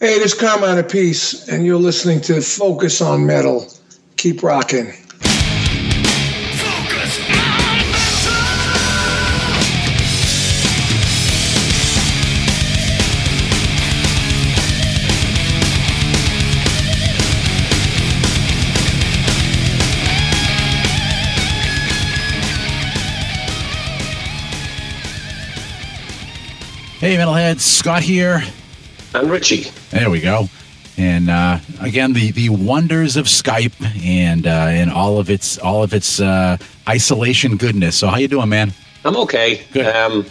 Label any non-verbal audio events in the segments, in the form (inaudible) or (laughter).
Hey, this is Carmine Appice, and you're listening to Focus on Metal. Keep rocking. Hey, metalheads, Scott here. And Richie. There we go. And uh, again, the, the wonders of Skype and uh, and all of its all of its uh, isolation goodness. So, how you doing, man? I'm okay. Good. Um,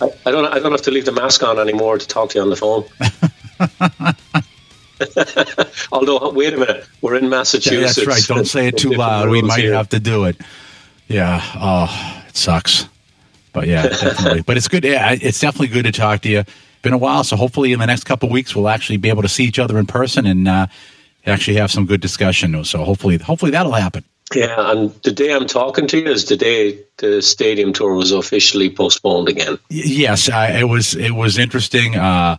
I, I don't I don't have to leave the mask on anymore to talk to you on the phone. (laughs) (laughs) Although, wait a minute, we're in Yeah, Massachusetts. that's right. Don't say it (laughs) too loud. We might here. have to do it. Yeah. Oh, it sucks. But yeah, definitely. but it's good. Yeah, it's definitely good to talk to you. Been a while, so hopefully in the next couple of weeks we'll actually be able to see each other in person and uh, actually have some good discussion. So hopefully, hopefully that'll happen. Yeah, and the day I'm talking to you is the day the stadium tour was officially postponed again. Yes, I, it was it was interesting. Uh,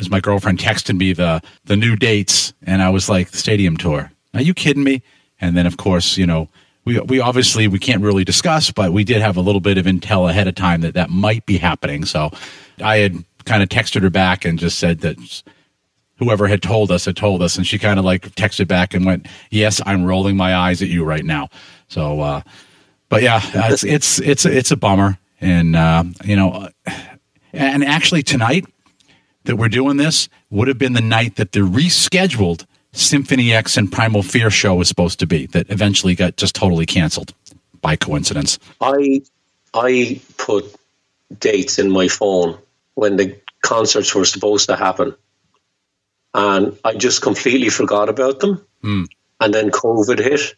as- my girlfriend texted me the the new dates, and I was like, "Stadium tour? Are you kidding me?" And then, of course, you know, we we obviously we can't really discuss, but we did have a little bit of intel ahead of time that that might be happening. So, I had kind of texted her back and just said that whoever had told us had told us, and she kind of like texted back and went, "Yes, I'm rolling my eyes at you right now." So, uh, but yeah, it's it's it's it's a bummer, and uh, you know, and actually tonight that we're doing this would have been the night that the rescheduled Symphony X and Primal Fear show was supposed to be, that eventually got just totally canceled by coincidence. I I put dates in my phone when the concerts were supposed to happen, and I just completely forgot about them. Hmm. And then COVID hit,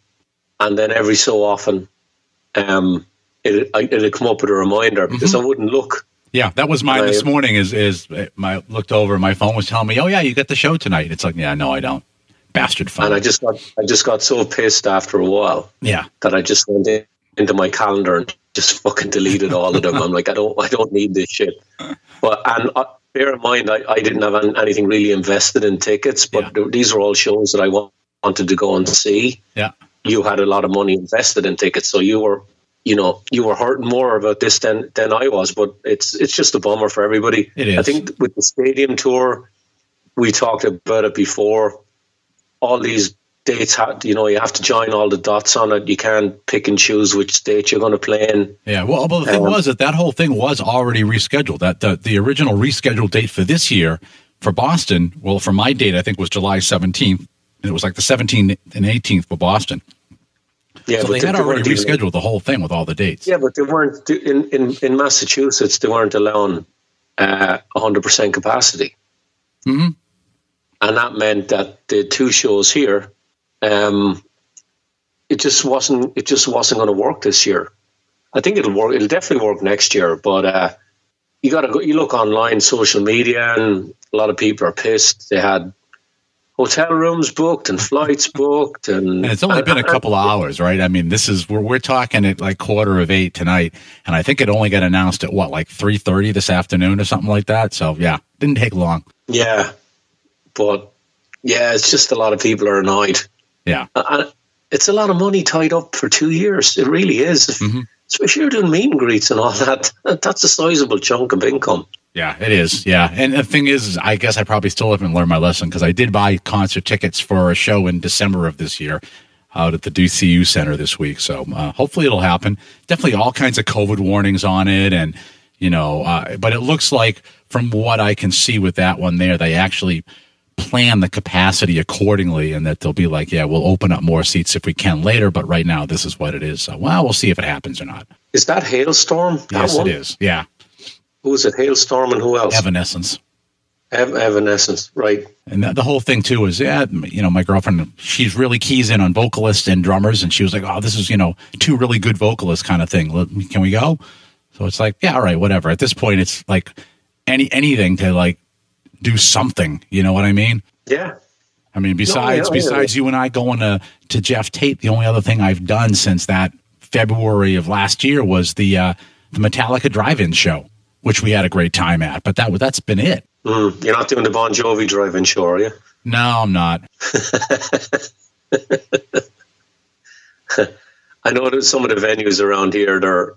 and then every so often, um, it it'd come up with a reminder because Mm-hmm. I wouldn't look. Yeah, that was mine this morning. Is is my looked over, my phone was telling me, "Oh yeah, you got the show tonight." It's like, yeah, no, I don't. Bastard phone. And I just got I just got so pissed after a while yeah, that I just went in, into my calendar and just fucking deleted all of them. I'm like, I don't, I don't need this shit. But and uh, bear in mind, I, I didn't have an, anything really invested in tickets, but Yeah. th- these are all shows that I wa- wanted to go and see. yeah, You had a lot of money invested in tickets, so you were, you know, you were hurting more about this than than I was. But it's it's just a bummer for everybody. It is. I think with the stadium tour, we talked about it before. All these dates, ha- you know, you have to join all the dots on it. You can't pick and choose which state you're going to play in. yeah. Well, well, the thing Um, was that that whole thing was already rescheduled. That the the original rescheduled date for this year for Boston, well, for my date, I think was July seventeenth. And it was like the 17th and 18th for Boston. Yeah, So they had they already even- rescheduled the whole thing with all the dates. Yeah, but they weren't in in, in Massachusetts. They weren't allowing uh, hundred percent capacity, Mhm. and that meant that the two shows here, um, it just wasn't it just wasn't going to work this year. I think it'll work. It'll definitely work next year, but uh, you got to go. You look online, social media, and a lot of people are pissed. They had hotel rooms booked and flights (laughs) booked, and, And it's only been a couple of hours, right? I mean, this is we're we're talking at like quarter of eight tonight, and I think it only got announced at what like three thirty this afternoon or something like that. So yeah, didn't take long. Yeah, but yeah, it's just a lot of people are annoyed. Yeah, And it's a lot of money tied up for two years. It really is. So if- Mm-hmm. You're doing meet and greets and all that. (laughs) That's a sizable chunk of income. yeah, it is. Yeah, and the thing is, is I guess I probably still haven't learned my lesson because I did buy concert tickets for a show in December of this year. Out at the DCU Center this week, so uh, hopefully it'll happen. Definitely all kinds of COVID warnings on it, and you know, uh, but it looks like from what I can see with that one there, they actually plan the capacity accordingly and that they'll be like, yeah, we'll open up more seats if we can later, but right now this is what it is. So, well, we'll see if it happens or not. Is that Halestorm? That yes, one? it is. Yeah. Who is it? Halestorm and who else? Evanescence. Ev- Evanescence, right. And the, the whole thing too is, yeah, you know, my girlfriend, she's really keys in on vocalists and drummers. And she was like, oh, this is, you know, two really good vocalists kind of thing. Can we go? So it's like, yeah, all right, whatever. At this point, it's like any, anything to like do something. You know what I mean? Yeah. I mean, besides yeah, yeah. besides you and I going to to Geoff Tate, the only other thing I've done since that February of last year was the uh, the Metallica drive-in show, which we had a great time at. But that that's been it. Mm, you're not doing the Bon Jovi drive-in show, are you? No, I'm not. (laughs) I know that some of the venues around here, they're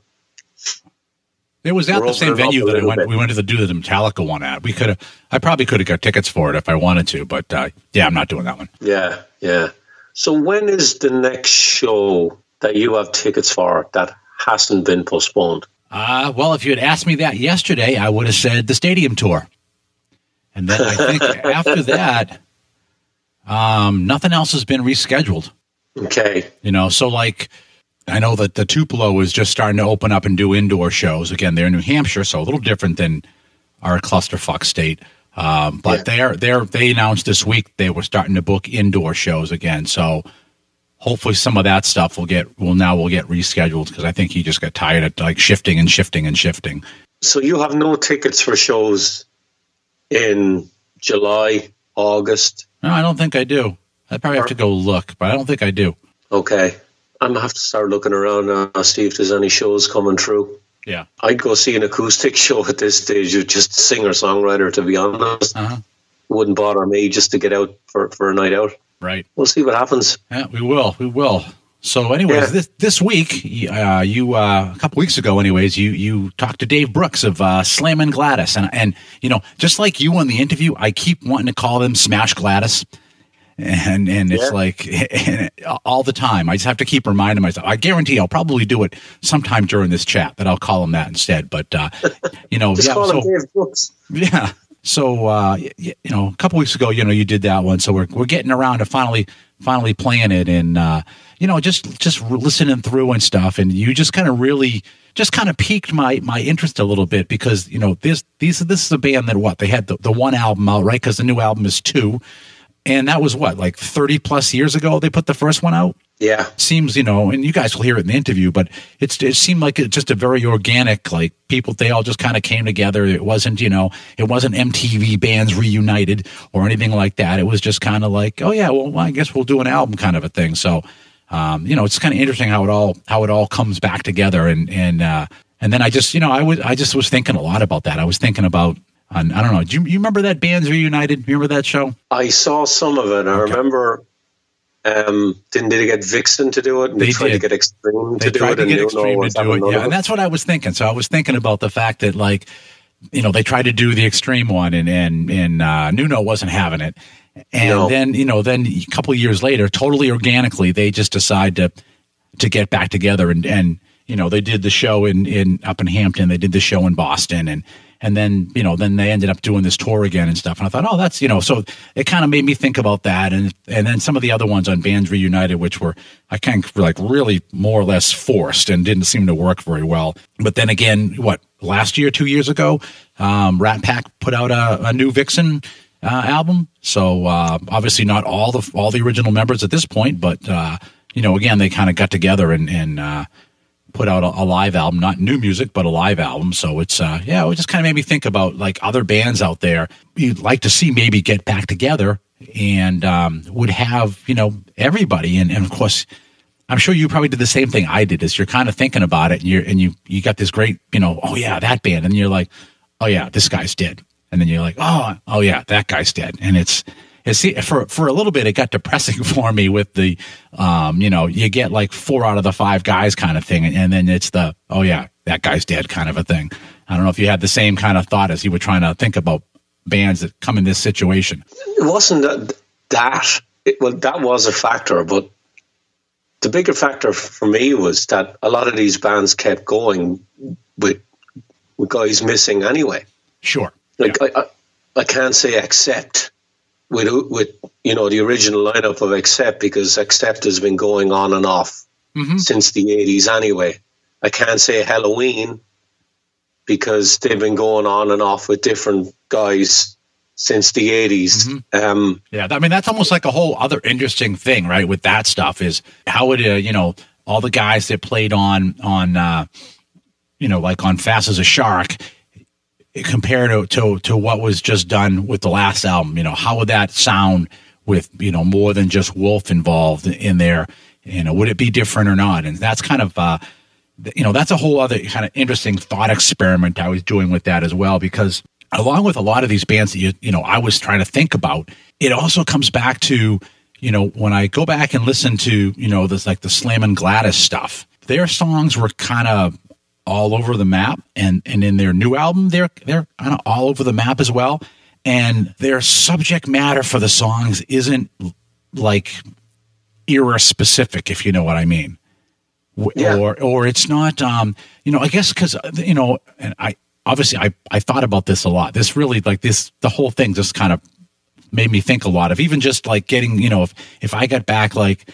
It was at We're the same opening venue that I went. bit. We went to the do the Metallica one at. We could have. I probably could have got tickets for it if I wanted to, but uh, yeah, I'm not doing that one. yeah, yeah. So when is the next show that you have tickets for that hasn't been postponed? Uh, well, if you had asked me that yesterday, I would have said the stadium tour. And then I think (laughs) after that, um, nothing else has been rescheduled. Okay, You know, so like I know that the Tupelo is just starting to open up and do indoor shows. Again, they're in New Hampshire, so a little different than our clusterfuck state. Um, but Yeah. they're they're they announced this week they were starting to book indoor shows again. So hopefully some of that stuff will get will now will get rescheduled because I think he just got tired of like shifting and shifting and shifting. so you have no tickets for shows in July, August. No, I don't think I do. I probably have to go look, but I don't think I do. Okay, I'm gonna have to start looking around now, see if there's any shows coming through. Yeah. I'd go see an acoustic (laughs) show at this stage. You're just singer songwriter, to be honest. Uh-huh. Wouldn't bother me just to get out for, for a night out. Right. We'll see what happens. Yeah, we will. We will. So, anyways, Yeah. this this week, uh, you uh, a couple weeks ago, anyways, you you talked to Dave Brooks of uh, Slammin' Gladys, and and you know, just like you on the interview, I keep wanting to call them Smash Gladys, and and it's Yeah. like (laughs) all the time. I just have to keep reminding myself. I guarantee I'll probably do it sometime during this chat that I'll call them that instead. But uh, you know, (laughs) Just yeah, call so- him Dave Brooks. yeah. So uh, you know, a couple weeks ago, you know, you did that one. So we're we're getting around to finally finally playing it, and uh, you know, just just listening through and stuff. And you just kind of really just kind of piqued my my interest a little bit because you know this these this is a band that what they had the, the one album out right because the new album is two, and that was what like thirty plus years ago they put the first one out? Yeah. seems you know and you guys will hear it in the interview but it's it seemed like it just a very organic like people they all just kind of came together. It wasn't you know it wasn't mtv bands reunited or anything like that. It was just kind of like oh yeah well i guess we'll do an album kind of a thing. So um, you know it's kind of interesting how it all how it all comes back together. And and uh and then i just you know i was i just was thinking a lot about that. I was thinking about I don't know. Do you, you remember that Bands Reunited? Remember that show? I saw some of it. I remember. Um, didn't they get Vixen to do it? And they, They tried to did. get Extreme they to do tried it, to and extreme to do it yeah and that's what i was thinking so i was thinking about the fact that like you know they tried to do the extreme one and and and uh nuno wasn't having it and No. then you know then a couple of years later totally organically they just decide to to get back together and and you know they did the show in in up in hampton they did the show in boston and and then you know then they ended up doing this tour again and stuff. And i thought oh that's you know so it kind of made me think about that. And and then some of the other ones on bands reunited which were i kind of like really more or less forced and didn't seem to work very well. But then again what last year two years ago um, Rat Pak put out a, a new vixen uh, album. So uh, obviously not all the all the original members at this point but uh, you know again they kind of got together and and uh, put out a, a live album, not new music, but a live album. So it's uh yeah, it just kind of made me think about like other bands out there you'd like to see maybe get back together and um, would have you know everybody and, and of course I'm sure you probably did the same thing I did. Is you're kind of thinking about it and you're and you you got this great you know oh yeah that band and you're like oh yeah this guy's dead and then you're like oh oh yeah that guy's dead and it's see, for for a little bit it got depressing (laughs) for me with the um you know you get like four out of the five guys kind of thing and, then it's the oh yeah that guy's dead kind of a thing. I don't know if you had the same kind of thought as you were trying to think about bands that come in this situation. it wasn't that, that it, well that was a factor but the bigger factor for me was that a lot of these bands kept going with with guys missing anyway Sure. like I, I, I can't say accept with with you know the original lineup of accept because accept has been going on and off Mhm. since the 80s anyway i can't say Helloween because they've been going on and off with different guys since the 80s um Yeah, I mean that's almost like a whole other interesting thing, right? With that stuff is how would uh, you know all the guys that played on on uh, you know like on Fast as a Shark compared to, to to what was just done with the last album. You know, how would that sound with you know more than just Wolf involved in there? You know, would it be different or not? And that's kind of uh, you know that's a whole other kind of interesting thought experiment I was doing with that as well because along with a lot of these bands that you you know I was trying to think about, it also comes back to you know when I go back and listen to you know this like the Slammin' Gladys stuff, their songs were kind of all over the map, and and in their new album they're they're kind of all over the map as well, and their subject matter for the songs isn't like era specific, if you know what I mean. Yeah. Or or it's not um you know I guess because you know and I obviously I I thought about this a lot. This really like this the whole thing just kind of made me think a lot of even just like getting you know if if I got back like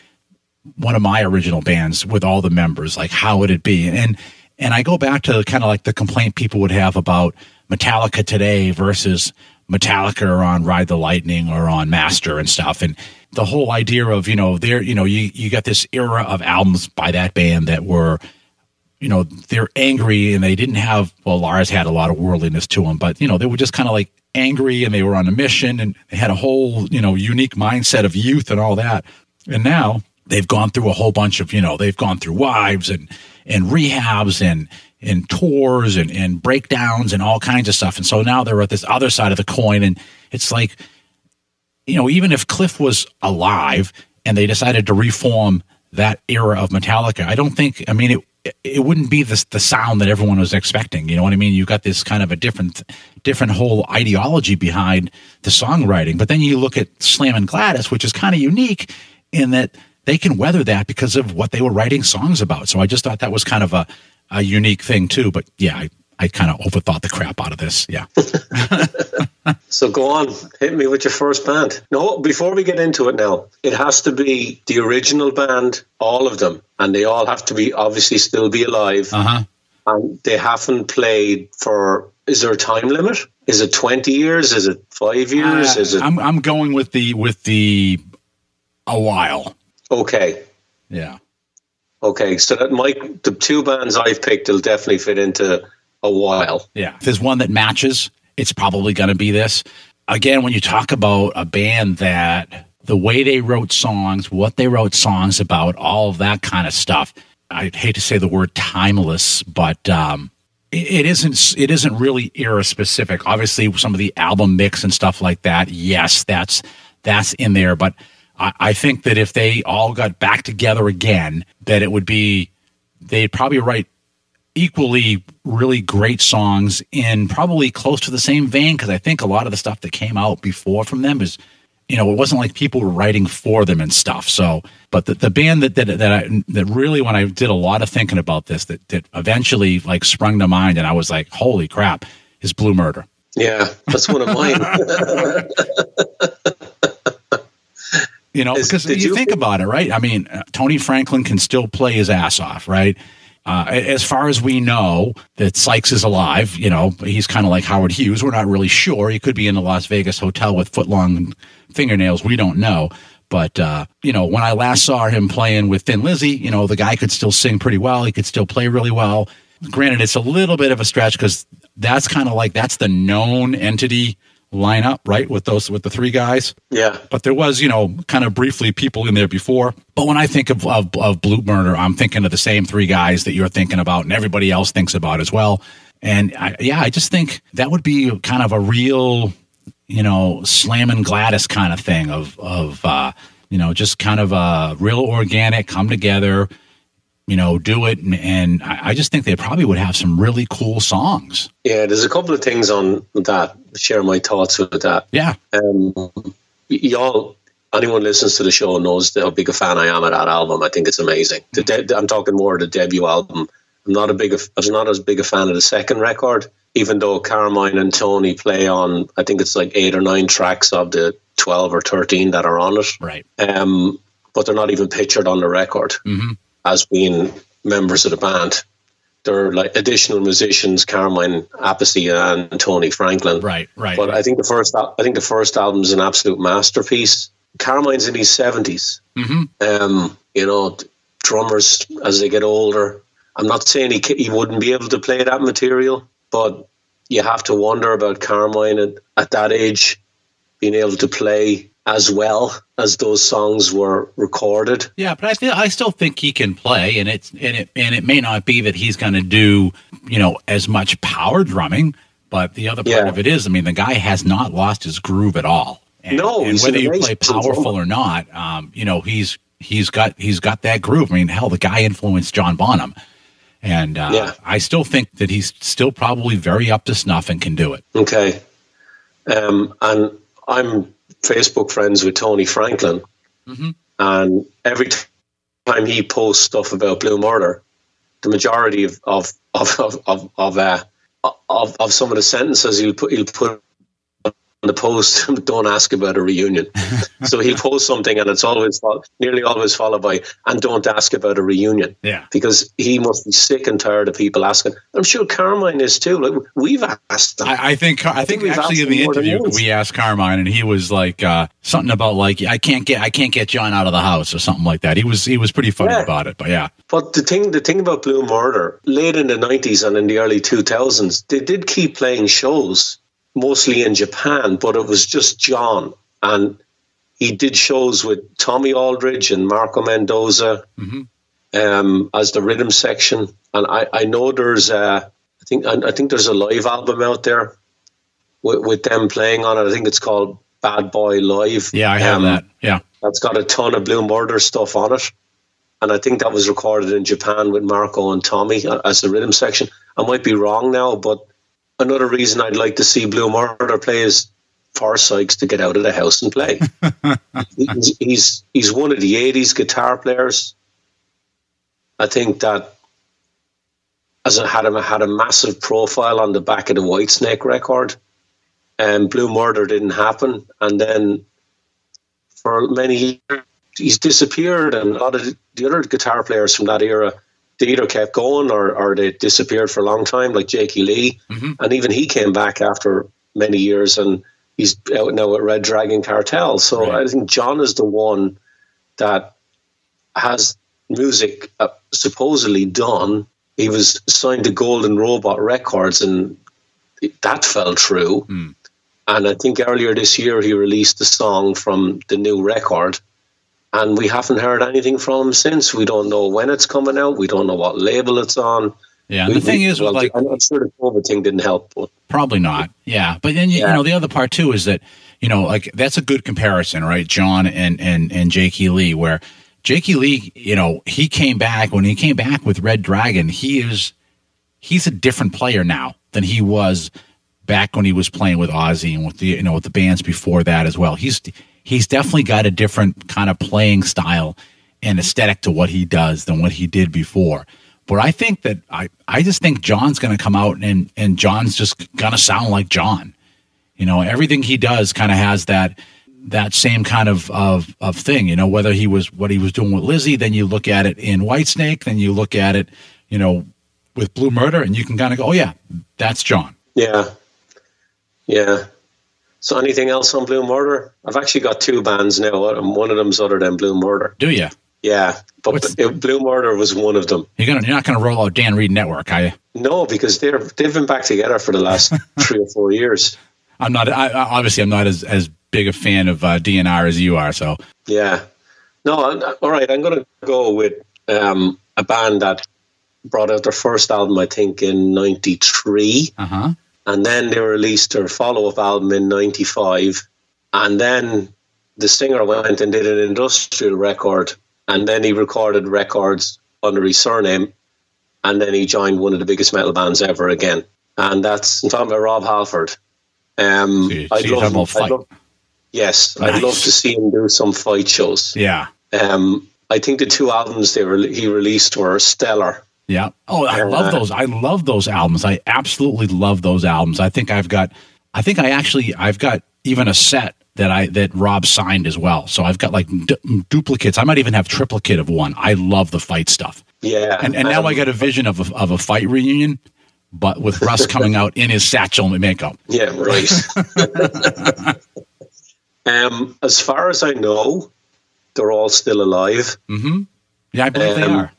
one of my original bands with all the members like how would it be and and I go back to kind of like the complaint people would have about Metallica today versus Metallica on Ride the Lightning or on Master and stuff. And the whole idea of you know there you know you you got this era of albums by that band that were you know they're angry and they didn't have well Lars had a lot of worldliness to them but you know they were just kind of like angry and they were on a mission and they had a whole you know unique mindset of youth and all that. And now they've gone through a whole bunch of you know they've gone through wives and and rehabs and and tours and and breakdowns and all kinds of stuff and so now they're at this other side of the coin and it's like you know, even if Cliff was alive and they decided to reform that era of Metallica, I don't think. I mean, it it wouldn't be the the sound that everyone was expecting. You know what I mean? You've got this kind of a different different whole ideology behind the songwriting. But then you look at Slammin' Gladys, which is kind of unique in that they can weather that because of what they were writing songs about. So I just thought that was kind of a a unique thing too. But yeah, I, I kind of overthought the crap out of this. Yeah. (laughs) So go on, hit me with your first band. No, before we get into it now, it has to be the original band, all of them, and they all have to be obviously still be alive. Uh huh. And they haven't played for. Is there a time limit? Is it twenty years? Is it five years? is it Uh, I'm I'm going with the with the a while. Okay? Yeah. Okay, so that might the two bands I've picked will definitely fit into a while. Yeah. If there's one that matches, it's probably going to be this. Again, when you talk about a band that the way they wrote songs, what they wrote songs about, all of that kind of stuff. I hate to say the word timeless, but um, it, it isn't. It isn't really era specific. Obviously, some of the album mix and stuff like that. Yes, that's that's in there. But I, I think that if they all got back together again, that it would be they'd probably write equally really great songs in probably close to the same vein because I think a lot of the stuff that came out before from them is you know it wasn't like people were writing for them and stuff so but the, the band that that that, I, that really when I did a lot of thinking about this that that eventually like sprung to mind and I was like holy crap is Blue Murder Yeah, that's one of mine. (laughs) You know, Is- because you you- think about it, right? I mean, uh, Tony Franklin can still play his ass off, right? Uh, as far as we know, that Sykes is alive. You know, he's kind of like Howard Hughes. We're not really sure. He could be in the Las Vegas hotel with footlong fingernails. We don't know. But uh, you know, when I last saw him playing with Thin Lizzy, you know, the guy could still sing pretty well. He could still play really well. Granted, it's a little bit of a stretch because that's kind of like that's the known entity lineup, right? With those with the three guys yeah, but there was, you know, kind of briefly people in there before. But when I think of, of, of Blue Murder, I'm thinking of the same three guys that you're thinking about and everybody else thinks about as well. And I, yeah, I just think that would be kind of a real, you know, slamming Gladys kind of thing of, of, uh, you know, just kind of a real organic come together, you know, do it. And, and I, I just think they probably would have some really cool songs. yeah. There's a couple of things on that. Share my thoughts with that. Yeah. Um, y'all, anyone listens to the show knows how big a fan I am of that album. I think it's amazing. The de- I'm talking more of the debut album. I'm not a big, a- I'm not as big a fan of the second record, even though Carmine and Tony play on. I think it's like eight or nine tracks of the twelve or thirteen that are on it. Right. Um, but they're not even pictured on the record hmm as being members of the band. There are like additional musicians, Carmine Appice and Tony Franklin. Right. Right. But I think the first, I think the first album is an absolute masterpiece. Carmine's in his seventies. hmm Um, you know, drummers as they get older. I'm not saying he he wouldn't be able to play that material, but you have to wonder about Carmine at, at that age being able to play as well as those songs were recorded. Yeah, but I feel I still think he can play, and it's and it and it may not be that he's going to do you know as much power drumming, But the other part Yeah. of it is, I mean, the guy has not lost his groove at all. And, No, and whether you play powerful or not, um, you know, he's he's got he's got that groove. I mean, hell, the guy influenced John Bonham, and uh, Yeah. I still think that he's still probably very up to snuff and can do it. Okay. Um, and I'm Facebook friends with Tony Franklin. Mhm. And every time he posts stuff about Blue Murder, the majority of of of of of, of, uh, of, of some of the sentences he'll put he'll put the post (laughs) don't ask about a reunion. (laughs) So he'll post something and it's always nearly always followed by and don't ask about a reunion. Yeah. because he must be sick and tired of people asking. I'm sure carmine is too. Like we've asked them. I, I think I think we've actually in the him more than interview we asked Carmine and he was like uh, something about like I can't get I can't get John out of the house or something like that. He was he was pretty funny Yeah. about it, but yeah, But the thing, the thing about Blue Murder, late in the nineties and in the early two thousands, they did keep playing shows, mostly in Japan, but it was just John, and he did shows with Tommy Aldridge and Marco Mendoza Mhm. um, as the rhythm section. And I, I know there's, uh, I think, I, I think there's a live album out there with, with them playing on it. I think it's called Bad Boy Live. yeah, I have Um, that. Yeah, that's got a ton of Blue Murder stuff on it. And I think that was recorded in Japan with Marco and Tommy as the rhythm section. I might be wrong now, but another reason I'd like to see Blue Murder play is for Sykes to get out of the house and play. (laughs) he's, he's he's one of the '80s guitar players. I think that as a, had a had a massive profile on the back of the Whitesnake record, and Blue Murder didn't happen, and then for many years he's disappeared, and a lot of the other guitar players from that era they either kept going or, or they disappeared for a long time, like Jakey Lee, Mhm. and even he came back after many years, and he's out now at Red Dragon Cartel. So Right. I think John is the one that has music uh, supposedly done. He was signed to Golden Robot Records, and that fell through. Hmm. And I think earlier this year he released a song from the new record, and we haven't heard anything from him since. We don't know when it's coming out. We don't know what label it's on. yeah. And We- the thing we- is, well, like I'm I'm sure the COVID thing didn't help, but Probably not. Yeah, but then you, you know the other part too is that you know like that's a good comparison, right? John and and and Jakey Lee, where Jakey Lee, you know, he came back when he came back with Red Dragon. He is he's a different player now than he was back when he was playing with Ozzy and with the you know with the bands before that as well. He's he's definitely got a different kind of playing style and aesthetic to what he does than what he did before. But I think that I, I just think John's going to come out and, and John's just going to sound like John. You know, everything he does kind of has that that same kind of, of of thing. You know, whether he was what he was doing with Lizzy, then you look at it in Whitesnake, then you look at it, you know, with Blue Murder, and you can kind of go, oh yeah, that's John. yeah, yeah. So anything else on Blue Murder? I've actually got two bands now, and one of them's other than Blue Murder. Do you? Yeah, but What's- Blue Murder was one of them. You're gonna you're not gonna roll out Dan Reed Network, are you? No, because they're they've been back together for the last (laughs) three or four years. I'm not. I, obviously, I'm not as as big a fan of uh, DNR as you are. So Yeah. No, I- all right. I'm going to go with um, a band that brought out their first album, I think, in '93, uh huh. And then they released their follow-up album in '95, and then the singer went and did an industrial record, and then he recorded records under his surname, and then he joined one of the biggest metal bands ever again, and that's I'm talking about Rob Halford. Um, So you- I'd love- I'd love- yes, I'd love to see him do some fight shows. Yeah. Um, I think the two albums they re- he released were stellar. Yeah. Oh, I love those. I love those albums. I absolutely love those albums. I think I've got. I think I actually I've got even a set that I that Rob signed as well. So I've got like du- duplicates. I might even have triplicate of one. I love the fight stuff. Yeah, And and now um, I got a vision of a, of a fight reunion, but with Russ (laughs) coming out in his satchel and makeup. Yeah, right. (laughs) um, as far as I know, they're all still alive. Mm-hmm. Yeah, I believe they Um, are.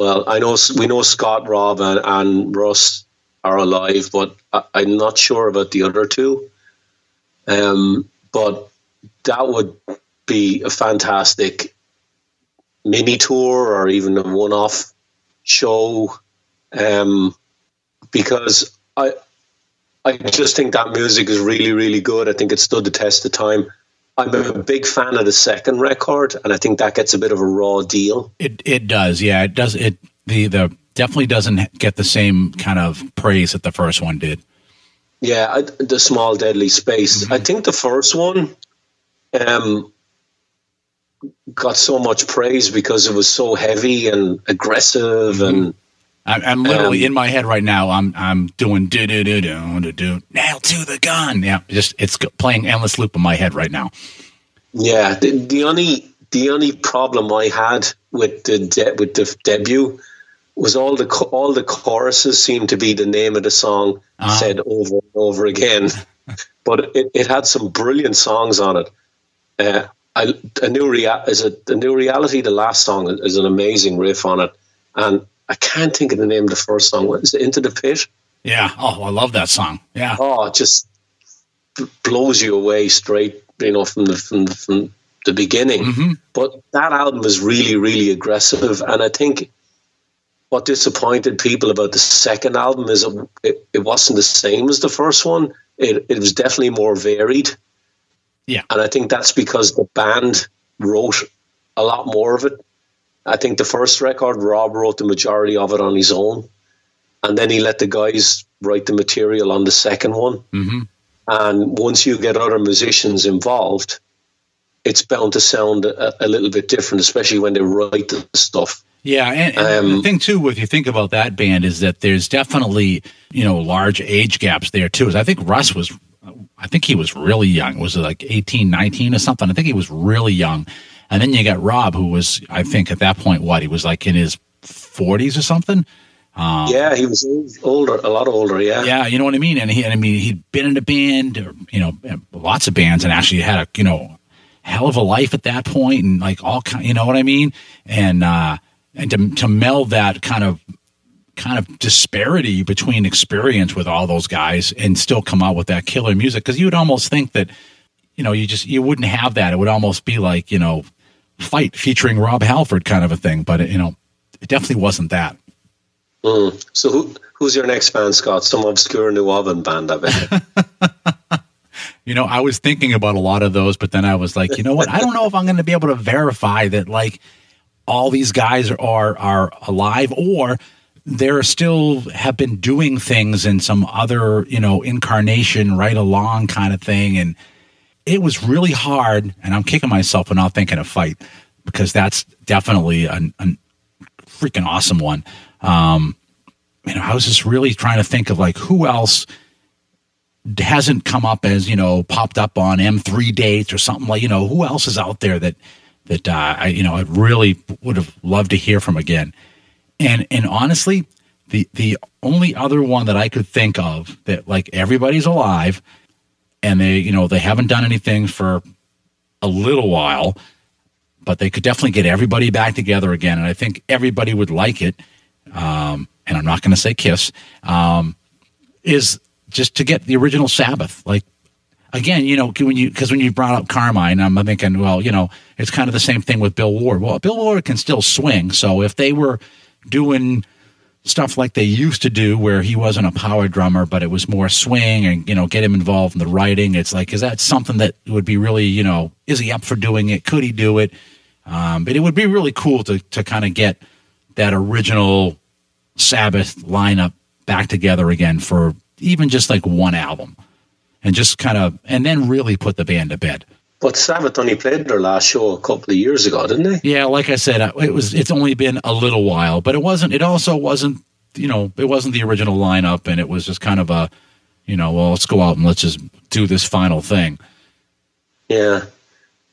Well, I know we know Scott, Rob, and, and Russ are alive, but I, I'm not sure about the other two. Um, but that would be a fantastic mini tour or even a one-off show, um, because I I just think that music is really, really good. I think it stood the test of time. I'm a big fan of the second record, and I think that gets a bit of a raw deal. It it does, yeah. It does. It the the definitely doesn't get the same kind of praise that the first one did. Yeah, I, the small deadly space. Mm-hmm. I think the first one um, got so much praise because it was so heavy and aggressive mm-hmm. and. I'm literally um, in my head right now. I'm I'm doing do do do do do do Nailed to the Gun. Yeah, just it's playing endless loop in my head right now. Yeah, the, the only the only problem I had with the de- with the debut was all the all the choruses seemed to be the name of the song uh-huh. said over and over again, (laughs) but it, it had some brilliant songs on it. Uh, I, a new rea- is a, a new reality. The last song is an amazing riff on it, and I can't think of the name of the first song. What is it? Into the Pit? Yeah. Oh, I love that song. Yeah. Oh, it just blows you away straight, you know, from the from, the, from the beginning. Mm-hmm. But that album was really, really aggressive, and I think what disappointed people about the second album is it, it wasn't the same as the first one. It, it was definitely more varied. Yeah. And I think that's because the band wrote a lot more of it. I think the first record, Rob wrote the majority of it on his own. And then he let the guys write the material on the second one. Mm-hmm. And once you get other musicians involved, it's bound to sound a, a little bit different, especially when they write the stuff. Yeah, and, and um, the thing too, if you think about that band, is that there's definitely you know large age gaps there too. Is I think Russ was, I think he was really young. Was it like 18, 19 or something? I think he was really young. And then you got Rob, who was, I think, at that point, what he was like in his 40s or something. Um, yeah, he was older, a lot older. Yeah, yeah, you know what I mean. And he, and I mean, he'd been in a band, or, you know, lots of bands, and actually had a, you know, hell of a life at that point, and like all kind, you know what I mean. And uh, and to, to meld that kind of kind of disparity between experience with all those guys and still come out with that killer music because you would almost think that you know you just you wouldn't have that it would almost be like you know fight featuring rob halford kind of a thing but it, you know it definitely wasn't that mm. so who who's your next band scott some obscure new oven band i bet (laughs) you know i was thinking about a lot of those but then i was like you know what i don't know if i'm going to be able to verify that like all these guys are, are, are alive or they're still have been doing things in some other, you know, incarnation right along kind of thing. And it was really hard. And I'm kicking myself for not thinking a fight because that's definitely a, a freaking awesome one. Um, you know, I was just really trying to think of like who else hasn't come up as, you know, popped up on M3 dates or something like, you know, who else is out there that that uh, I you know I really would have loved to hear from again. And and honestly, the the only other one that I could think of that like everybody's alive and they you know they haven't done anything for a little while, but they could definitely get everybody back together again, and I think everybody would like it. Um, and I'm not going to say Kiss. Um, is just to get the original Sabbath, like again, you know, when you because when you brought up Carmine, I'm thinking, well, you know, it's kind of the same thing with Bill Ward. Well, Bill Ward can still swing, so if they were doing stuff like they used to do, where he wasn't a power drummer, but it was more swing and you know, get him involved in the writing, it's like, is that something that would be really, you know, is he up for doing it? Could he do it? Um, but it would be really cool to to kind of get that original Sabbath lineup back together again for even just like one album and just kind of and then really put the band to bed. But Sabbath only played their last show a couple of years ago, didn't they? Yeah, like I said, it was. It's only been a little while, but it wasn't. It also wasn't. You know, it wasn't the original lineup, and it was just kind of a, you know, well, let's go out and let's just do this final thing. Yeah,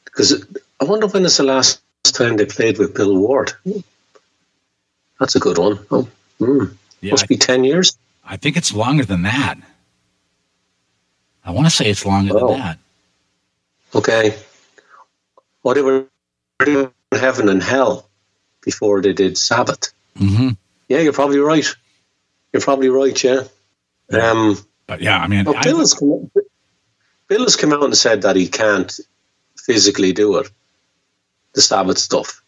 because I wonder when is the last time they played with Bill Ward. That's a good one. Oh, mm. yeah, must be ten years. I think it's longer than that. I want to say it's longer oh. than that. Okay. Well, they were in heaven and hell before they did Sabbath. Mm-hmm. Yeah, you're probably right. You're probably right. Yeah. Um, but yeah, I mean, well, Bill, has come, Bill has come out and said that he can't physically do it, the Sabbath stuff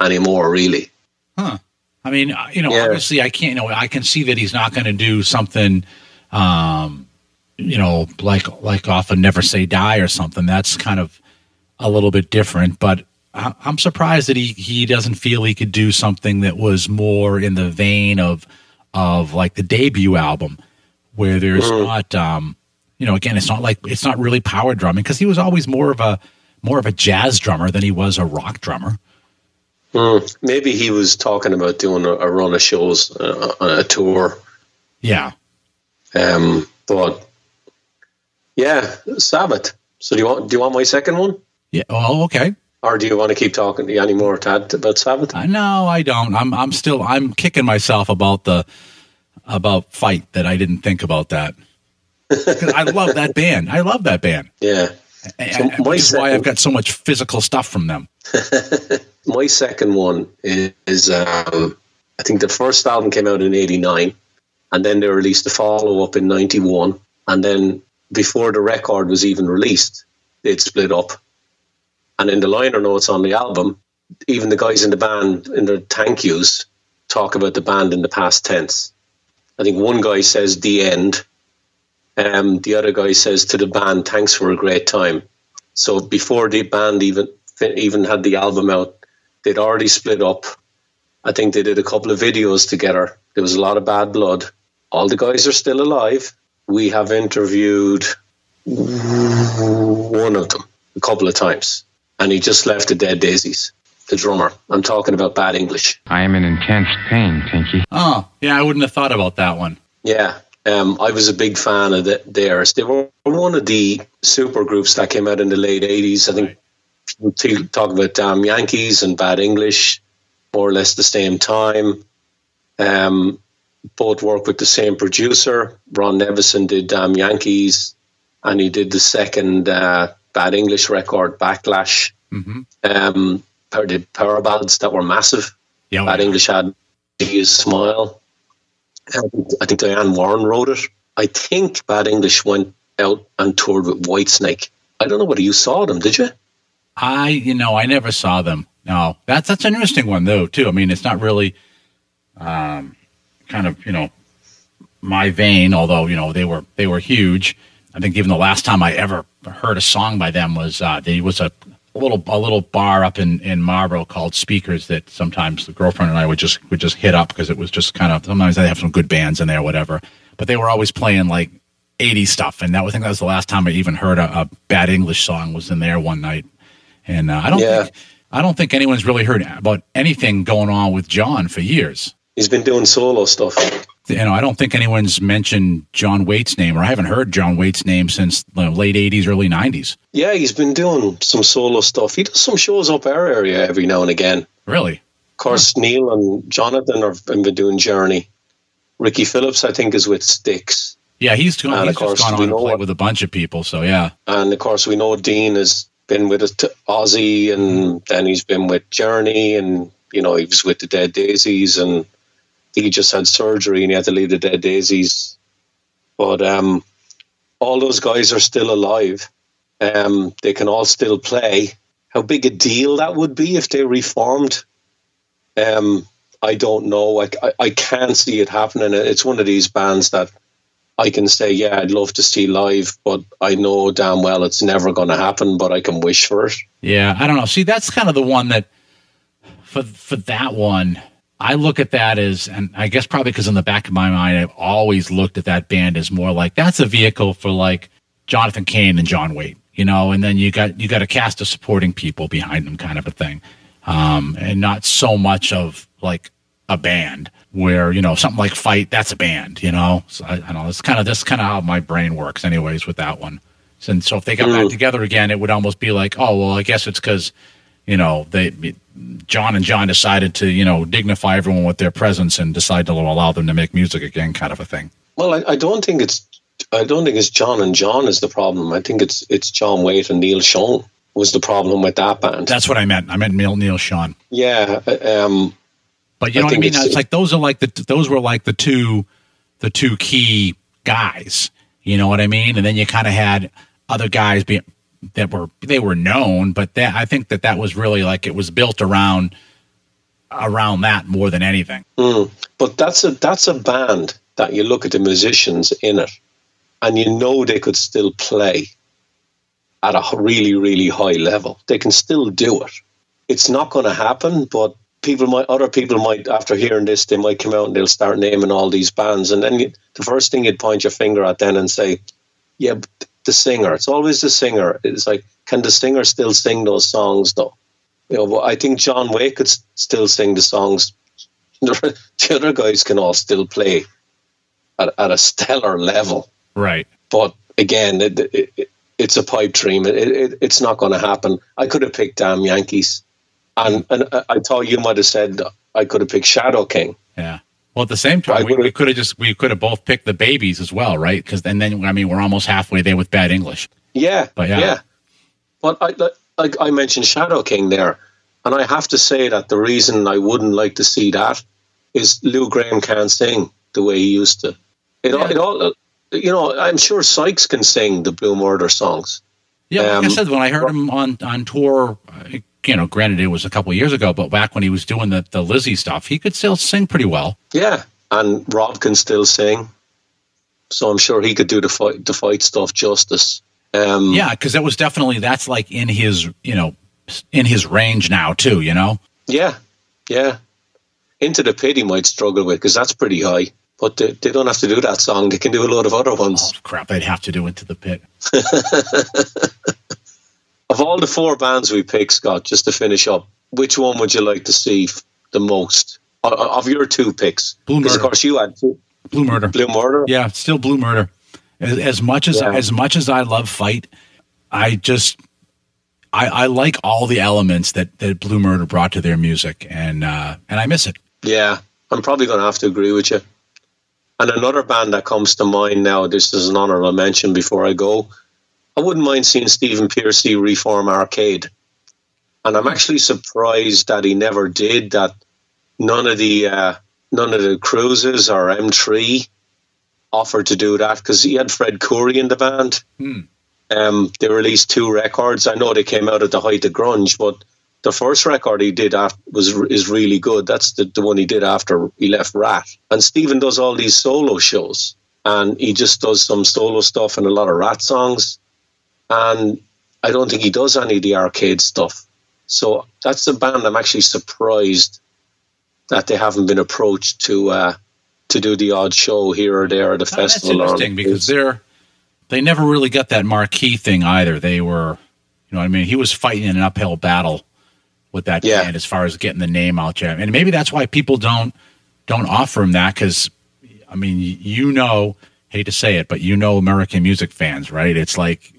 anymore. Really. Huh. I mean, you know, yeah. obviously, I can't. You know, I can see that he's not going to do something um, you know, like like off of Never Say Die or something. That's kind of a little bit different, but I- I'm surprised that he he doesn't feel he could do something that was more in the vein of of like the debut album, where there's not, um, you know, again, it's not like it's not really power drumming because he was always more of a more of a jazz drummer than he was a rock drummer. Mm, maybe he was talking about doing a, a run of shows uh, on a tour. Yeah, Um, but yeah, Sabbath. So do you want do you want my second one, yeah. Oh, okay. or do you want to keep talking to any more Tad about Sabbath? I no, I don't. I'm I'm still I'm kicking myself about the about fight that I didn't think about that. (laughs) I love that band. I love that band. Yeah, And, So which is why I've got so much physical stuff from them. (laughs) my second one is, is um, I think the first album came out in '89, and then they released the follow up in '91, and then before the record was even released, they'd split up. And in the liner notes on the album, even the guys in the band in their thank yous talk about the band in the past tense. I think one guy says the end. Um, the other guy says to the band, "Thanks for a great time." So before the band even even had the album out, they'd already split up. I think they did a couple of videos together. There was a lot of bad blood. All the guys are still alive. We have interviewed one of them a couple of times, and he just left the Dead Daisies. The drummer. I'm talking about bad English. I am in intense pain, Tinky. Oh, yeah, I wouldn't have thought about that one. Yeah, um, I was a big fan of the, theirs. They were one of the super groups that came out in the late '80s. I think we t- talk about Damn Yankees and Bad English, more or less the same time. Um, both work with the same producer. Ron Nevison did Damn Yankees, and he did the second uh, Bad English record, Backlash. hmm Um, power- did power ballads that were massive. Yeah, Bad yeah. English had his smile. I think Diane Warren wrote it. I think Bad English went out and toured with Whitesnake. I don't know whether you saw them, did you? I, you know, I never saw them. No, that's that's an interesting one though too. I mean, it's not really, um, kind of you know, my vein. Although you know they were they were huge. I think even the last time I ever heard a song by them was uh, there was a little a little bar up in in Marlboro called Speakers that sometimes the girlfriend and I would just would just hit up because it was just kind of sometimes they have some good bands in there, whatever. But they were always playing like 80 stuff, and that was, I think that was the last time I even heard a, a bad English song was in there one night. And uh, I don't Yeah. think I don't think anyone's really heard about anything going on with John for years. He's been doing solo stuff. You know, I don't think anyone's mentioned John Waite's name, or I haven't heard John Waite's name since the late '80s, early '90s. Yeah, he's been doing some solo stuff. He does some shows up our area every now and again. Really? Of course, Neal and Jonathan have been doing Journey. Ricky Phillips, I think, is with Styx. Yeah, he's gone. And he's of course, gone we on and know with a bunch of people. So yeah, And of course, we know Dean has been with Ozzy, and then he's been with Journey, and you know he was with the Dead Daisies, and he just had surgery and he had to leave the Dead Daisies. But um, all those guys are still alive. Um, they can all still play. How big a deal that would be if they reformed? Um, I don't know. I, I, I can't see it happening. It's one of these bands that I can say, yeah, I'd love to see live, but I know damn well it's never going to happen. But I can wish for it. yeah. I don't know. See, that's kind of the one that for for that one, I look at that as, and I guess probably because in the back of my mind, I've always looked at that band as more like that's a vehicle for like Jonathan Cain and John Waite, you know, and then you got you got a cast of supporting people behind them, kind of a thing, um, and not so much of like a band where you know something like Fight, that's a band, you know. So I, I don't know. It's kind of that's kind of how my brain works, anyways, with that one. And so if they got back Mm. together again, it would almost be like, oh well, I guess it's because you know they John and John decided to you know dignify everyone with their presence and decide to allow them to make music again, kind of a thing. Well, I, I don't think it's I don't think it's John and John is the problem. I think it's it's John Waite and Neal Schon was the problem with that band. That's what I meant. I meant Neil Neal Schon. yeah, um, But you I know what I mean? it's- It's, like those are like the those were like the two the two key guys. You know what I mean? And then you kind of had other guys be, that were they were known, but that I think that that was really like it was built around around that more than anything. mm. but that's a that's a band that you look at the musicians in it, and you know they could still play at a really, really high level. They can still do it. It's not going to happen, but people might, other people might, after hearing this, they might come out and they'll start naming all these bands, and then you, the first thing you'd point your finger at then and say, "Yeah, the singer." It's always the singer. It's like, can the singer still sing those songs though? You know, I think John Waite could still sing the songs. (laughs) the other guys can all still play at, at a stellar level. Right. But again, it, it, it's a pipe dream. It, it's not going to happen. I could have picked Damn Yankees, and and uh, I thought you might have said I could have picked Shadow King. Yeah. Well, at the same time, we, we could have just we could have both picked the Babys as well, right? Because then, then I mean, we're almost halfway there with bad English. Yeah, but yeah, yeah. But I like I mentioned Shadow King there, and I have to say that the reason I wouldn't like to see that is Lou Gramm can't sing the way he used to. It, yeah. it all, you know, I'm sure Sykes can sing the Blue Murder songs. Yeah, like um, I said, when I heard him on on tour, you know, granted it was a couple of years ago, but back when he was doing the the Lizzy stuff, he could still sing pretty well. Yeah, and Rob can still sing, so I'm sure he could do the fight the fight stuff justice. Um, yeah, because that was definitely that's like in his you know in his range now too. You know. Yeah, yeah. Into the pit he might struggle with because that's pretty high. But they, they, don't have to do that song. They can do a lot of other ones. Oh, crap, they'd have to do Into the Pit. (laughs) of all the four bands we picked, Scott, just to finish up, which one would you like to see the most of your two picks? Blue Murder. Of course, you had two. Blue Murder. Blue Murder. Yeah, still Blue Murder. As, as much as yeah. as much as I love Fight, I just I, I like all the elements that that Blue Murder brought to their music, and uh, and I miss it. Yeah, I'm probably going to have to agree with you. And another band that comes to mind now, this is an honourable mention before I go. I wouldn't mind seeing Stephen Pearcy reform Arcade. And I'm actually surprised that he never did that. None of the uh, none of the cruises or M3 offered to do that because he had Fred Coury in the band. Hmm. Um, they released two records. I know they came out at the height of grunge, but the first record he did after was is really good. That's the, the one he did after he left Ratt. And Stephen does all these solo shows, and he just does some solo stuff and a lot of Ratt songs. And I don't think he does any of the arcade stuff. So that's the band I'm actually surprised that they haven't been approached to uh, to do the odd show here or there at the oh, festival. That's interesting because they're they never really got that marquee thing either. They were, you know, I mean, he was fighting an uphill battle with that yeah. band as far as getting the name out there. And maybe that's why people don't don't offer him that because I mean, you know, hate to say it, but you know American music fans, right? It's like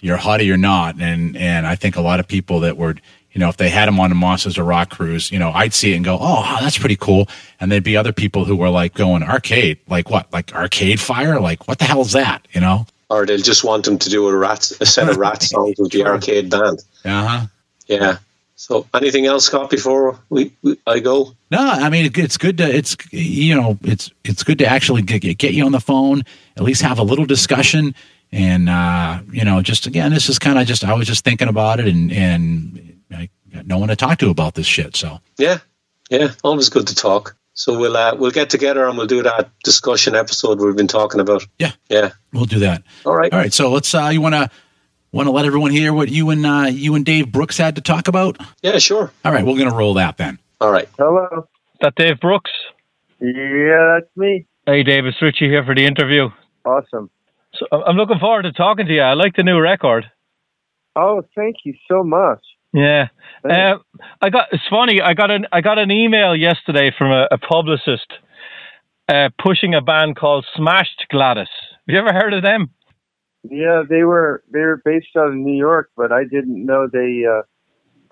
you're hot or you're not, and and I think a lot of people that were you know, if they had him on the Monsters of Rock cruise, you know, I'd see it and go, oh, that's pretty cool. And there'd be other people who were like going, arcade, like what? Like Arcade Fire? Like what the hell is that? You know? Or they'll just want him to do a Ratt, a set of Ratt (laughs) songs with the arcade band. Uh huh. Yeah. So, anything else, Scott? Before we, we, I go? No, I mean it's good to it's you know it's it's good to actually get, get you on the phone, at least have a little discussion, and uh, you know just again this is kind of just I was just thinking about it, and and I got no one to talk to about this shit. So yeah, yeah, always good to talk. So we'll uh, we'll get together and we'll do that discussion episode we've been talking about. Yeah, yeah, we'll do that. All right, all right. So let's. Uh, you want to Want to let everyone hear what you and uh, you and Dave Brooks had to talk about? Yeah, sure. All right, we're going to roll that then. All right. Hello. Is that Dave Brooks? Yeah, that's me. Hey, Dave, it's Richie here for the interview. Awesome. So I'm looking forward to talking to you. I like the new record. Oh, thank you so much. Yeah, uh, I got. It's funny. I got an I got an email yesterday from a, a publicist uh, pushing a band called Smashed Gladys. Have you ever heard of them? Yeah, they were they were based out of New York, but I didn't know they. Uh,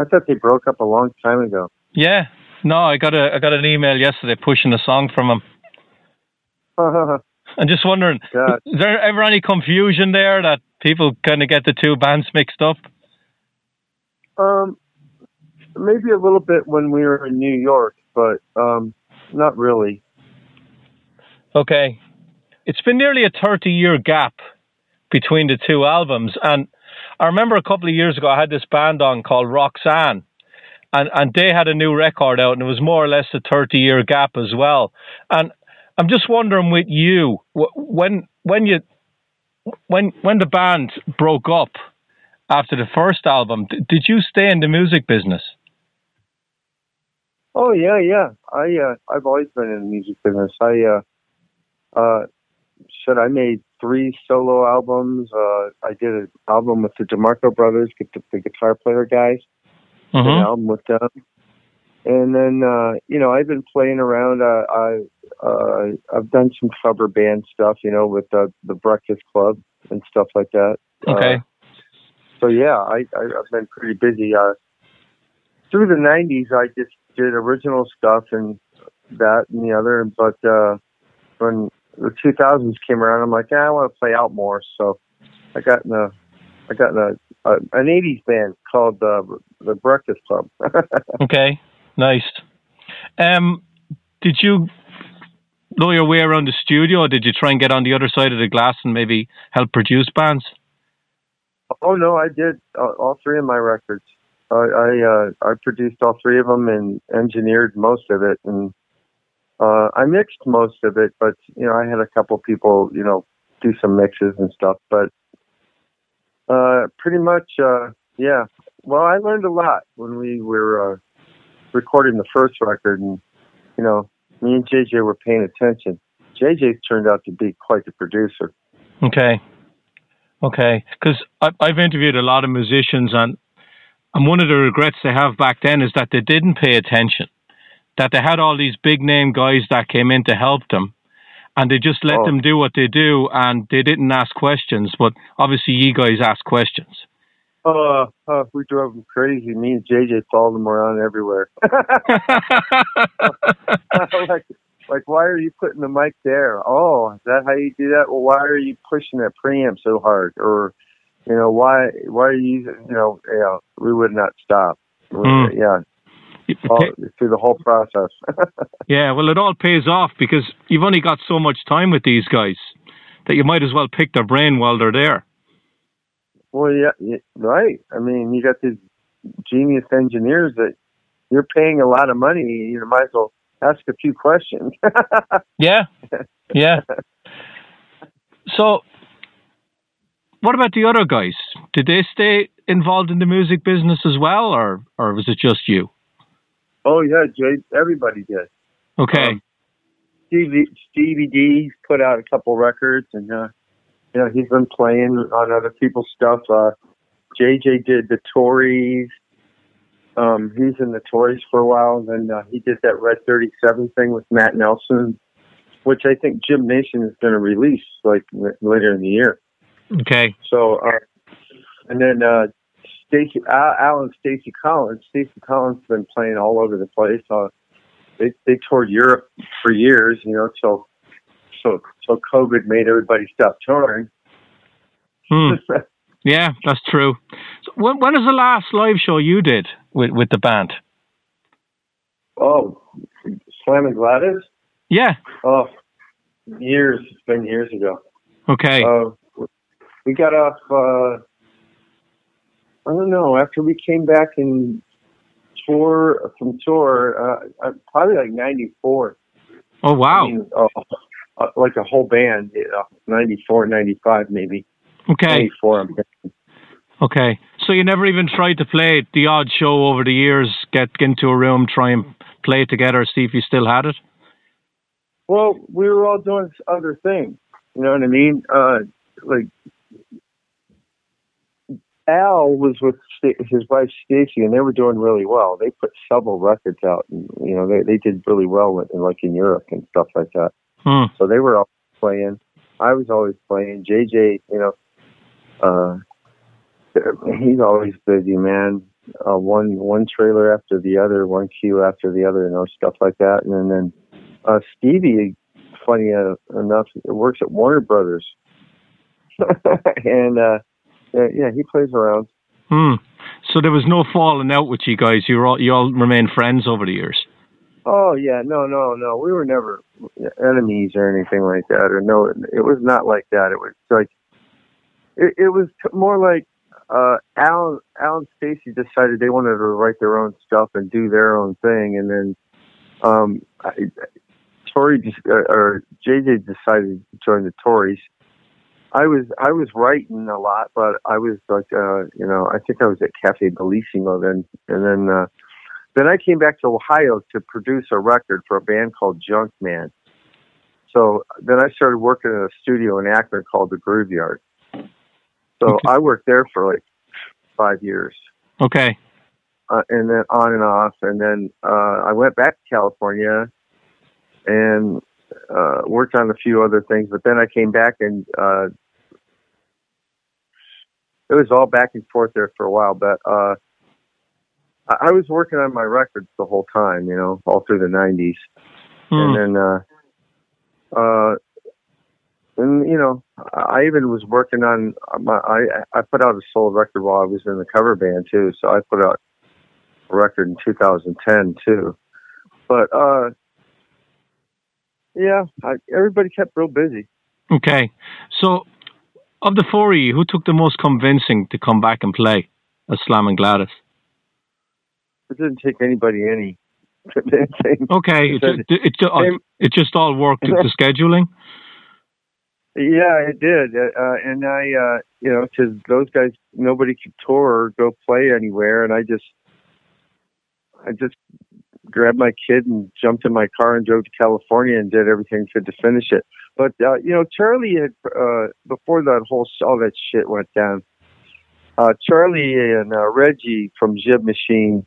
I thought they broke up a long time ago. Yeah, no, I got a I got an email yesterday pushing a song from them. (laughs) I'm just wondering, God. is there ever any confusion there that people kind of get the two bands mixed up? Um, maybe a little bit when we were in New York, but um, not really. Okay, it's been nearly a 30 year gap between the two albums. And I remember a couple of years ago, I had this band on called Roxanne, and and they had a new record out, and it was more or less a thirty year gap as well. And I'm just wondering with you when when you when when the band broke up after the first album, did you stay in the music business? Oh yeah, yeah. I uh, I've always been in the music business. I uh, uh, said I made three solo albums. Uh, I did an album with the DeMarco brothers, the, the guitar player guys. Mm-hmm. An album with them, and then uh, you know I've been playing around. Uh, I uh, I've done some cover band stuff, you know, with the the Breakfast Club and stuff like that. Okay. Uh, so yeah, I, I I've been pretty busy. Uh, through the '90s, I just did original stuff and that and the other. But uh, when the 2000s came around, I'm like, yeah, I want to play out more. So I got in a I got in a, a an '80s band called uh, the Breakfast Club. (laughs) okay, nice. Um, did you know your way around the studio, or did you try and get on the other side of the glass and maybe help produce bands? Oh no, I did uh, all three of my records. I I, uh, I produced all three of them and engineered most of it, and uh, I mixed most of it. But you know, I had a couple people, you know, do some mixes and stuff. But uh, pretty much, uh, yeah. Well, I learned a lot when we were uh, recording the first record, and you know, me and JJ were paying attention. JJ turned out to be quite the producer. Okay. Okay, because I've interviewed a lot of musicians, and and one of the regrets they have back then is that they didn't pay attention, that they had all these big name guys that came in to help them, and they just let Oh. them do what they do, and they didn't ask questions. But obviously, you guys ask questions. Uh, uh, we drove him crazy. Me and JJ followed him around everywhere. (laughs) like, like, why are you putting the mic there? Oh, is that how you do that? Well, why are you pushing that preamp so hard? Or, you know, why, why are you, you know, yeah, we would not stop. Hmm. Yeah, all, through the whole process. (laughs) yeah, well, it all pays off because you've only got so much time with these guys that you might as well pick their brain while they're there. Well, yeah, yeah, right. I mean, you got these genius engineers that you're paying a lot of money. You might as well ask a few questions. (laughs) Yeah, yeah. (laughs) So, what about the other guys? Did they stay involved in the music business as well, or or was it just you? oh yeah, Jay, everybody did. Okay, Um, Stevie, Stevie D's put out a couple records, and uh, you know he's been playing on other people's stuff. Uh, JJ did the Tories. Um, he's in the Tories for a while, and then uh, he did that Red Thirty Seven thing with Matt Nelson, which I think Jim Nation is going to release like later in the year. okay, So, uh, and then uh, Stacy, Al, Al and Stacy Collins. Stacy Collins has been playing all over the place. Uh, they they toured Europe for years, you know, till so so COVID made everybody stop touring. hmm. (laughs) yeah, that's true. So when when was the last live show you did with with the band? oh, Slammin' Gladys. Yeah, Oh, years. It's been years ago. okay, Uh, we got off. Uh, I don't know. After we came back in tour from tour, uh, uh, probably like '94. oh wow, I mean, uh, uh, like a whole band, uh, 94, 95 maybe. okay, 94, I'm okay. So you never even tried to play the odd show over the years, get into a room, try and play together, see if you still had it. Well, we were all doing other things. You know what I mean? Uh, like Al was with his wife Stacy, and they were doing really well. They put several records out, and you know they they did really well, in, like in Europe and stuff like that. Hmm. So they were all playing. I was always playing. JJ, you know, uh, he's always busy, man. Uh, one one trailer after the other, one cue after the other, you know, stuff like that. And then uh, Stevie, funny enough, works at Warner Brothers, (laughs) and uh, yeah, yeah, he plays around. Hmm. So there was no falling out with you guys. You all you all remained friends over the years. Oh yeah, no, no, no. We were never enemies or anything like that. Or no, it was not like that. It was like it, it was more like uh, Alan, Alan Stacy decided they wanted to write their own stuff and do their own thing, and then um, I, Tori uh, or JJ decided to join the Tories, I was I was writing a lot, but I was like, uh, you know, I think I was at Cafe Bellissimo then, and then uh, then I came back to Ohio to produce a record for a band called Junkman. So then I started working in a studio in Akron called the Grooveyard. So Okay. I worked there for like five years, Okay. uh, and then on and off, and then uh, I went back to California and uh, worked on a few other things. But then I came back and uh, it was all back and forth there for a while. But uh, I I was working on my records the whole time, you know, all through the '90s, Hmm. and then uh, uh, and you know, I even was working on my. I I put out a solo record while I was in the cover band too. So I put out a record in 2010 too. But uh, yeah, I, everybody kept real busy. Okay. So, of the four of you, who took the most convincing to come back and play as Slammin' Gladys? It didn't take anybody any. Okay. It, Said- it, it, it, it just all worked (laughs) the scheduling? Yeah, it did, uh, uh, and I, uh, you know, because those guys, nobody could tour or go play anywhere, and I just, I just grabbed my kid and jumped in my car and drove to California and did everything to to finish it. But uh, you know, Charlie had uh, before that whole all that shit went down. Uh, Charlie and uh, Reggie from Jib Machine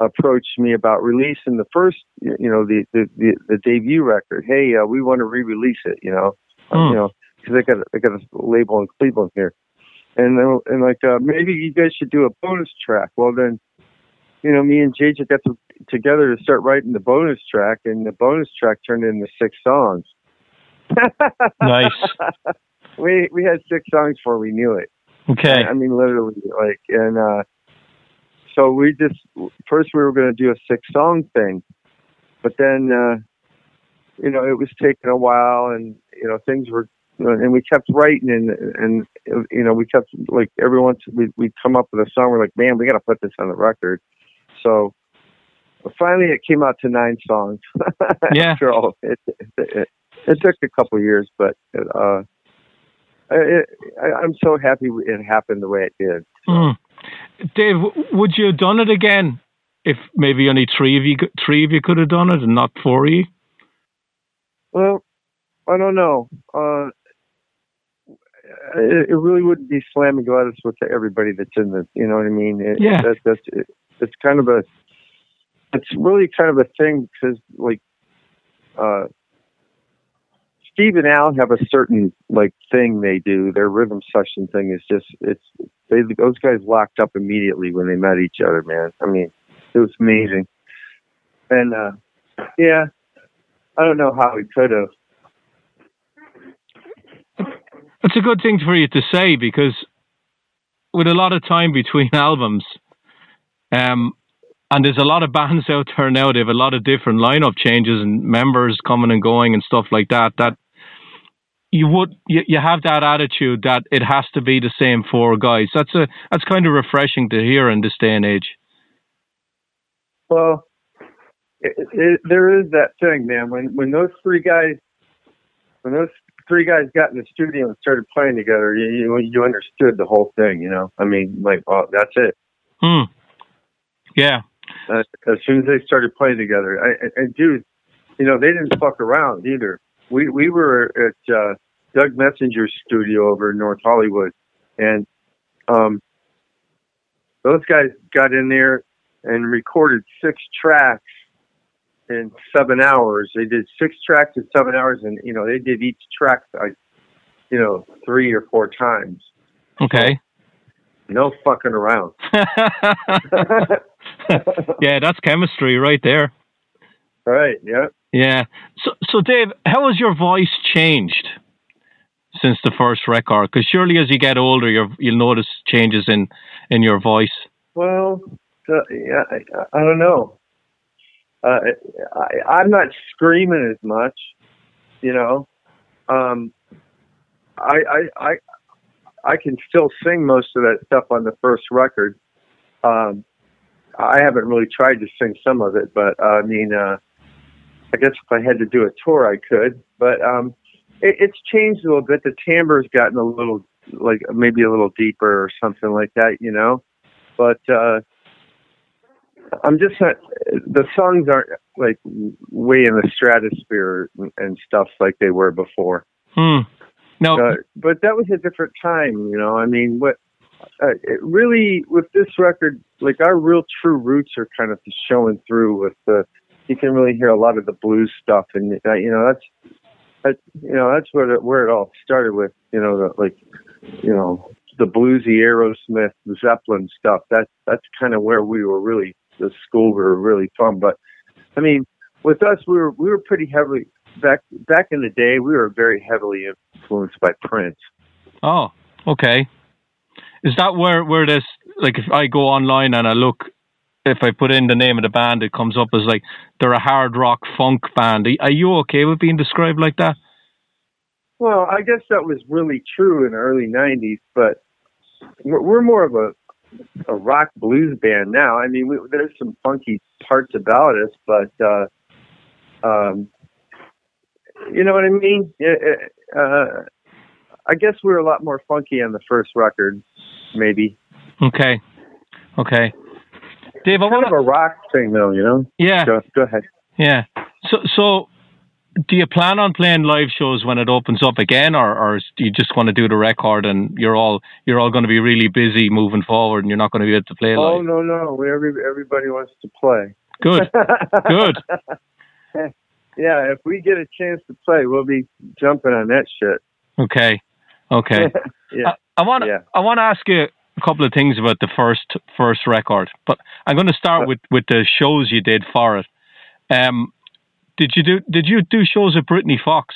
approached me about releasing the first, you know, the the the, the debut record. Hey, uh, we want to re-release it. You know, Hmm. you know, because they got a- they got a label in Cleveland here, and they- and like uh, maybe you guys should do a bonus track. Well, then, you know, me and JJ got to, together to start writing the bonus track, and the bonus track turned into six songs. Nice. (laughs) we we had six songs before we knew it. Okay. I mean, literally, like, and uh, so we just first we were going to do a six song thing, but then uh, you know it was taking a while, and you know things were, and we kept writing, and and you know we kept like every once we we come up with a song, we're like, man, we got to put this on the record. So finally, it came out to nine songs. (laughs) Yeah. After all, it, it, it, it took a couple years, but uh, it, I, I'm so happy it happened the way it did. Hmm. Dave, would you have done it again if maybe only three of you could- three of you could have done it and not four of you? Well, I don't know. Uh, it, it really wouldn't be Slammin' Gladys with everybody that's in the. You know what I mean? It, Yeah. That, that's it, it's kind of a. It's really kind of a thing because like, uh, Steve and Al have a certain like thing they do. Their rhythm session thing is just it's they those guys locked up immediately when they met each other. Man, I mean, it was amazing. And uh, yeah, I don't know how we could have. It's a good thing for you to say because with a lot of time between (laughs) albums, um, and there's a lot of bands out there now. They have a lot of different lineup changes and members coming and going and stuff like that. That you would you, you have that attitude that it has to be the same four guys. That's a that's kind of refreshing to hear in this day and age. Well, it, it, there is that thing, man. When when those three guys, when those three guys got in the studio and started playing together, you you, you understood the whole thing. You know, I mean, like, oh, that's it. Hmm. Yeah. Uh, as soon as they started playing together, I, and- and dude, you know, they didn't fuck around either. We we were at uh, Doug Messenger's studio over in North Hollywood, and um, those guys got in there and recorded six tracks in seven hours. They did six tracks in seven hours, and you know, they did each track like, you know, three or four times. Okay. No fucking around. (laughs) (laughs) yeah, that's chemistry right there. right? Yeah. Yeah. So, so Dave, how has your voice changed since the first record? Because surely, as you get older, you're, you'll notice changes in in your voice. Well, uh, yeah, I, I don't know. Uh, I, I'm not screaming as much, you know. Um, I, I, I, I can still sing most of that stuff on the first record. Um, I haven't really tried to sing some of it, but uh, I mean, uh, I guess if I had to do a tour, I could. But um, it, it's changed a little bit. The timbre's gotten a little like maybe a little deeper or something like that, you know. But uh, I'm just not. The songs aren't like way in the stratosphere and, and stuff like they were before. Hmm. No, Uh, but that was a different time, you know. I mean, what uh, it really with this record, like our real true roots are kind of showing through. With the, you can really hear a lot of the blues stuff, and uh, you know that's that you know that's where it, where it all started with. You know, the, like you know the bluesy Aerosmith, the Zeppelin stuff. That that's kind of where we were really the school we were really from. But I mean, with us, we were we were pretty heavily back back in the day. We were very heavily influenced by Prince. Oh, okay. Is that where where this like if I go online and I look if I put in the name of the band it comes up as like they're a hard rock funk band. Are you okay with being described like that? Well, I guess that was really true in the early '90s, but we're, more of a a rock blues band now. I mean, we, there's some funky parts about us, but uh, um, you know what I mean. Yeah, Uh, I guess we were a lot more funky on the first record, maybe. Okay. Okay. Dave, I want of a rock thing, though, you know. Yeah. Go, go ahead. Yeah. So so do you plan on playing live shows when it opens up again or or do you just want to do the record and you're all you're all going to be really busy moving forward and you're not going to be able to play Oh live? no, no, every everybody wants to play. Good. (laughs) Good. yeah, if we get a chance to play, we'll be jumping on that shit. Okay. Okay. (laughs) yeah. I want to. I want to ask you a couple of things about the first first record, but I'm going to start with with the shows you did for it. Um, did you do did you do shows with Britny Fox?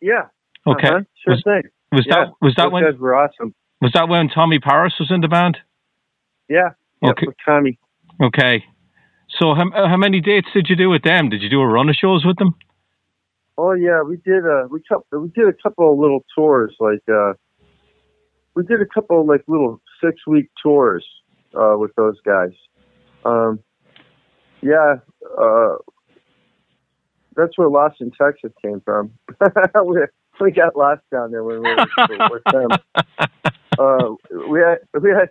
Yeah. Okay. Uh-huh. Sure Was- thing. Was yeah. that was that Those when guys were awesome. was that when Tommy Paris was in the band? Yeah. Okay. With Tommy. Okay. So how how many dates did you do with them? Did you do a run of shows with them? Oh yeah, we did a we couple, we did a couple of little tours like uh we did a couple of like little six week tours uh with those guys. Um yeah, uh that's where Lost in Texas came from. (laughs) we, we got lost down there when we were with them. (laughs) Uh we had we had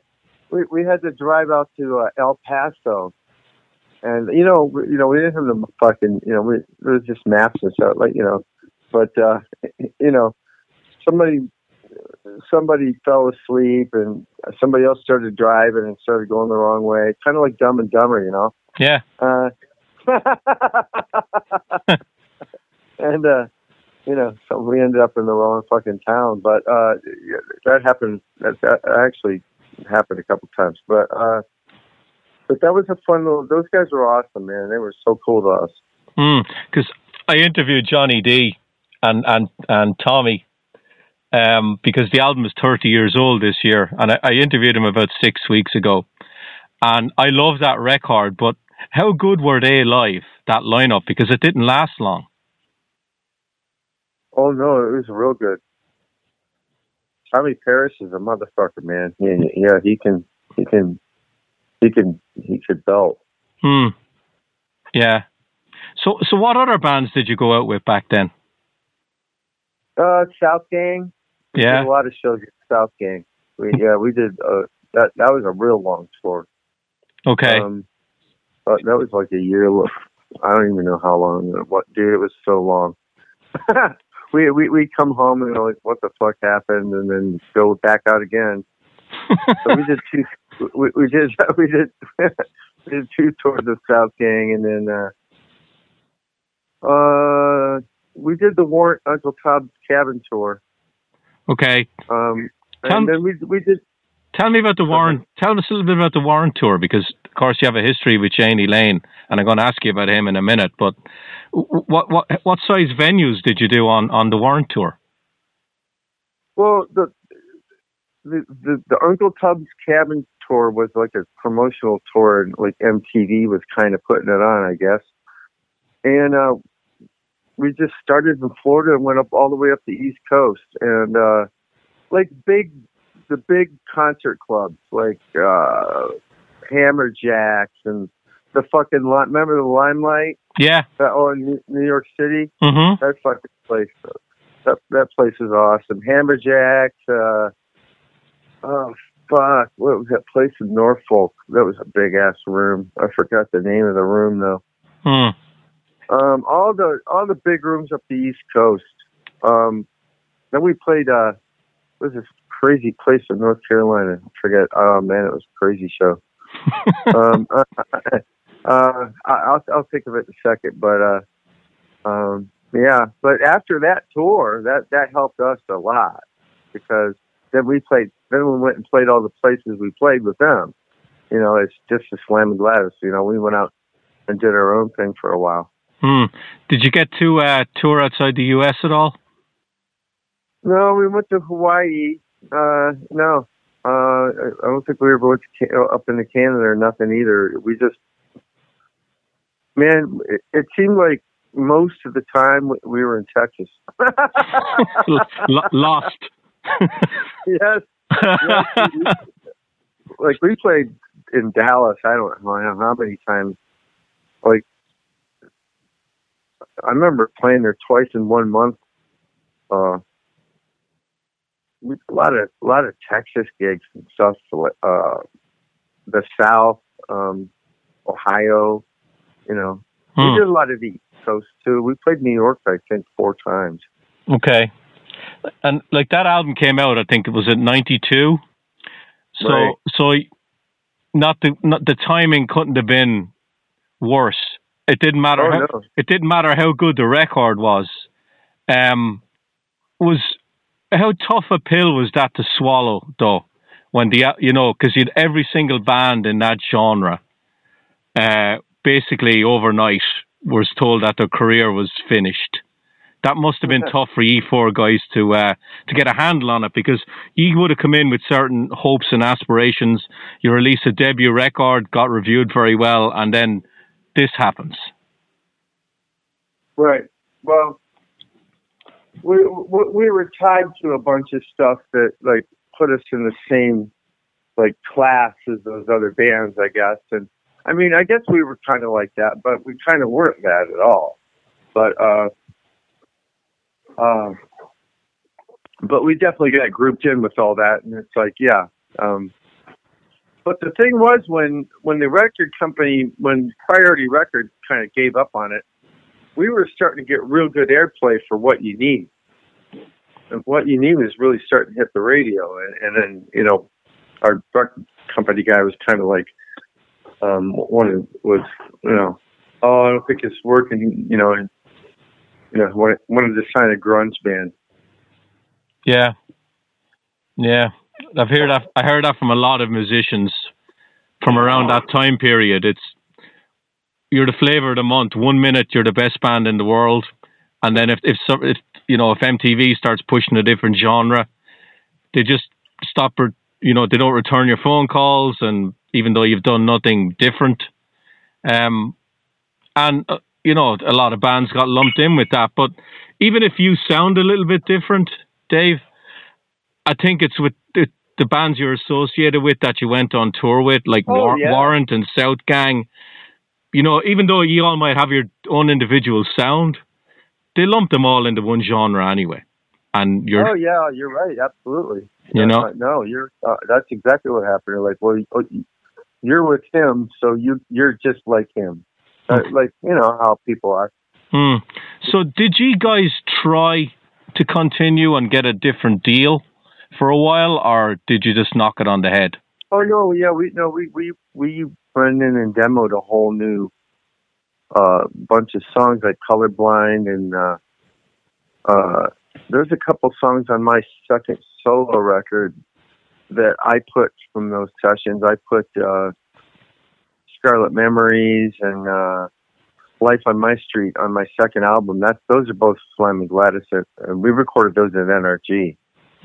we, we had to drive out to uh, El Paso and you know, we, you know, we didn't have the fucking, you know, we, there was just maps and stuff, like you know, but uh, you know, somebody, somebody fell asleep and somebody else started driving and started going the wrong way, kind of like Dumb and Dumber, you know. Yeah. Uh, (laughs) and uh, you know, so we ended up in the wrong fucking town, but uh, that happened. That, that actually happened a couple times, but. uh but that was a fun little. Those guys were awesome, man. They were so cool to us. Because I interviewed Johnny Dee and and and Tommy um, because the album is 30 years old this year, and I, I interviewed him about six weeks ago, and I love that record. But how good were they live? That lineup because it didn't last long. Oh no, it was real good. Tommy Paris is a motherfucker, man. Yeah, yeah, he can, he can, he can, he could belt. Hmm. Yeah. So so what other bands did you go out with back then? Uh, Southgang. Yeah. a lot of shows at Southgang. We yeah, we did. Uh, that that was a real long tour. Okay. Um, but that was like a year. I don't even know how long. What dude? It was so long. (laughs) we we we come home and we're like, what the fuck happened, and then go back out again. (laughs) so we did two. We, we did (laughs) we did we did two tours of Southgang, and then uh, uh, we did the Warrant Uncle Tom's Cabin tour. Okay. Um, Tell and me- then we we did Tell me about the Warrant. Tell us a little bit about the Warrant tour because, of course, you have a history with Jani Lane, and I'm going to ask you about him in a minute. But what what what size venues did you do on on the Warrant tour? Well, the the the, the Uncle Tom's Cabin tour was like a promotional tour, and like MTV was kind of putting it on, I guess. And uh, we just started in Florida and went up all the way up the East Coast, and uh, like big, the big concert clubs like uh, Hammerjacks and the fucking remember the Limelight. Yeah. That, oh, in New York City. Mm-hmm. That fucking place. That that place is awesome. Hammerjacks. Uh, oh fuck! What was that place in Norfolk? That was a big ass room. I forgot the name of the room though. Hmm. Um, all the all the big rooms up the East Coast. Um, then we played. Uh, was this crazy place in North Carolina? I forget. Oh man, it was a crazy show. (laughs) um, uh, uh, I'll I'll think of it in a second, but uh, um, yeah. But after that tour, that that helped us a lot because then we played. Then we went and played all the places we played with them. You know, it's just a Slammin' Gladys. You know, we went out and did our own thing for a while. Hmm. Did you get to uh, tour outside the U.S. at all? No, we went to Hawaii. Uh, no, uh, I don't think we ever went to, up into Canada or nothing either. We just, man, it, it seemed like most of the time we were in Texas. (laughs) Lost. (laughs) yes. yes. (laughs) like we played in Dallas. I don't know how many times. Like I remember playing there twice in one month. Uh, a lot of a lot of Texas gigs and stuff. Uh, the South, um, Ohio, you know, hmm. we did a lot of the East Coast too. We played New York, I think, four times. Okay, and like that album came out, I think it was at '92. So, right. so not the not the timing couldn't have been worse. It didn't matter. Oh, how, no. It didn't matter how good the record was. Um, was how tough a pill was that to swallow, though? When the you know, because you'd every single band in that genre, uh, basically overnight was told that their career was finished. That must have been tough for you four guys to uh, to get a handle on it because you would have come in with certain hopes and aspirations. You release a debut record, got reviewed very well, and then this happens. Right. Well, we we were tied to a bunch of stuff that like put us in the same like class as those other bands, I guess. And I mean, I guess we were kind of like that, but we kind of weren't that at all. But uh, uh, but we definitely got grouped in with all that, and it's like, yeah. Um, but the thing was when when the record company, when Priority Records kind of gave up on it, we were starting to get real good airplay for what you need. And what you need was really starting to hit the radio. And, and then, you know, our record company guy was kind of like, um, one was, you know, oh, I don't think it's working, you know, and, you know, wanted to sign a grunge band. Yeah. Yeah. I've heard that. I heard that from a lot of musicians from around that time period. It's you're the flavor of the month. One minute you're the best band in the world, and then if if, if you know if MTV starts pushing a different genre, they just stop. You know they don't return your phone calls, and even though you've done nothing different, um, and uh, you know a lot of bands got lumped in with that. But even if you sound a little bit different, Dave, I think it's with the, bands you're associated with that you went on tour with, like oh, War- yeah. Warrant and Southgang you know, even though you all might have your own individual sound, they lump them all into one genre anyway. And you're oh yeah, you're right, absolutely. You know, no, you're uh, that's exactly what happened. You're like, well, oh, you're with him, so you you're just like him, uh, like you know how people are. Hmm. So, did you guys try to continue and get a different deal for a while, or did you just knock it on the head? Oh no, yeah, we no, we we we went in and demoed a whole new uh, bunch of songs like Colorblind and uh, uh, there's a couple songs on my second solo record that I put from those sessions. I put uh, Scarlet Memories and uh, Life on My Street on my second album. That those are both Slammin' Gladys, and we recorded those at NRG.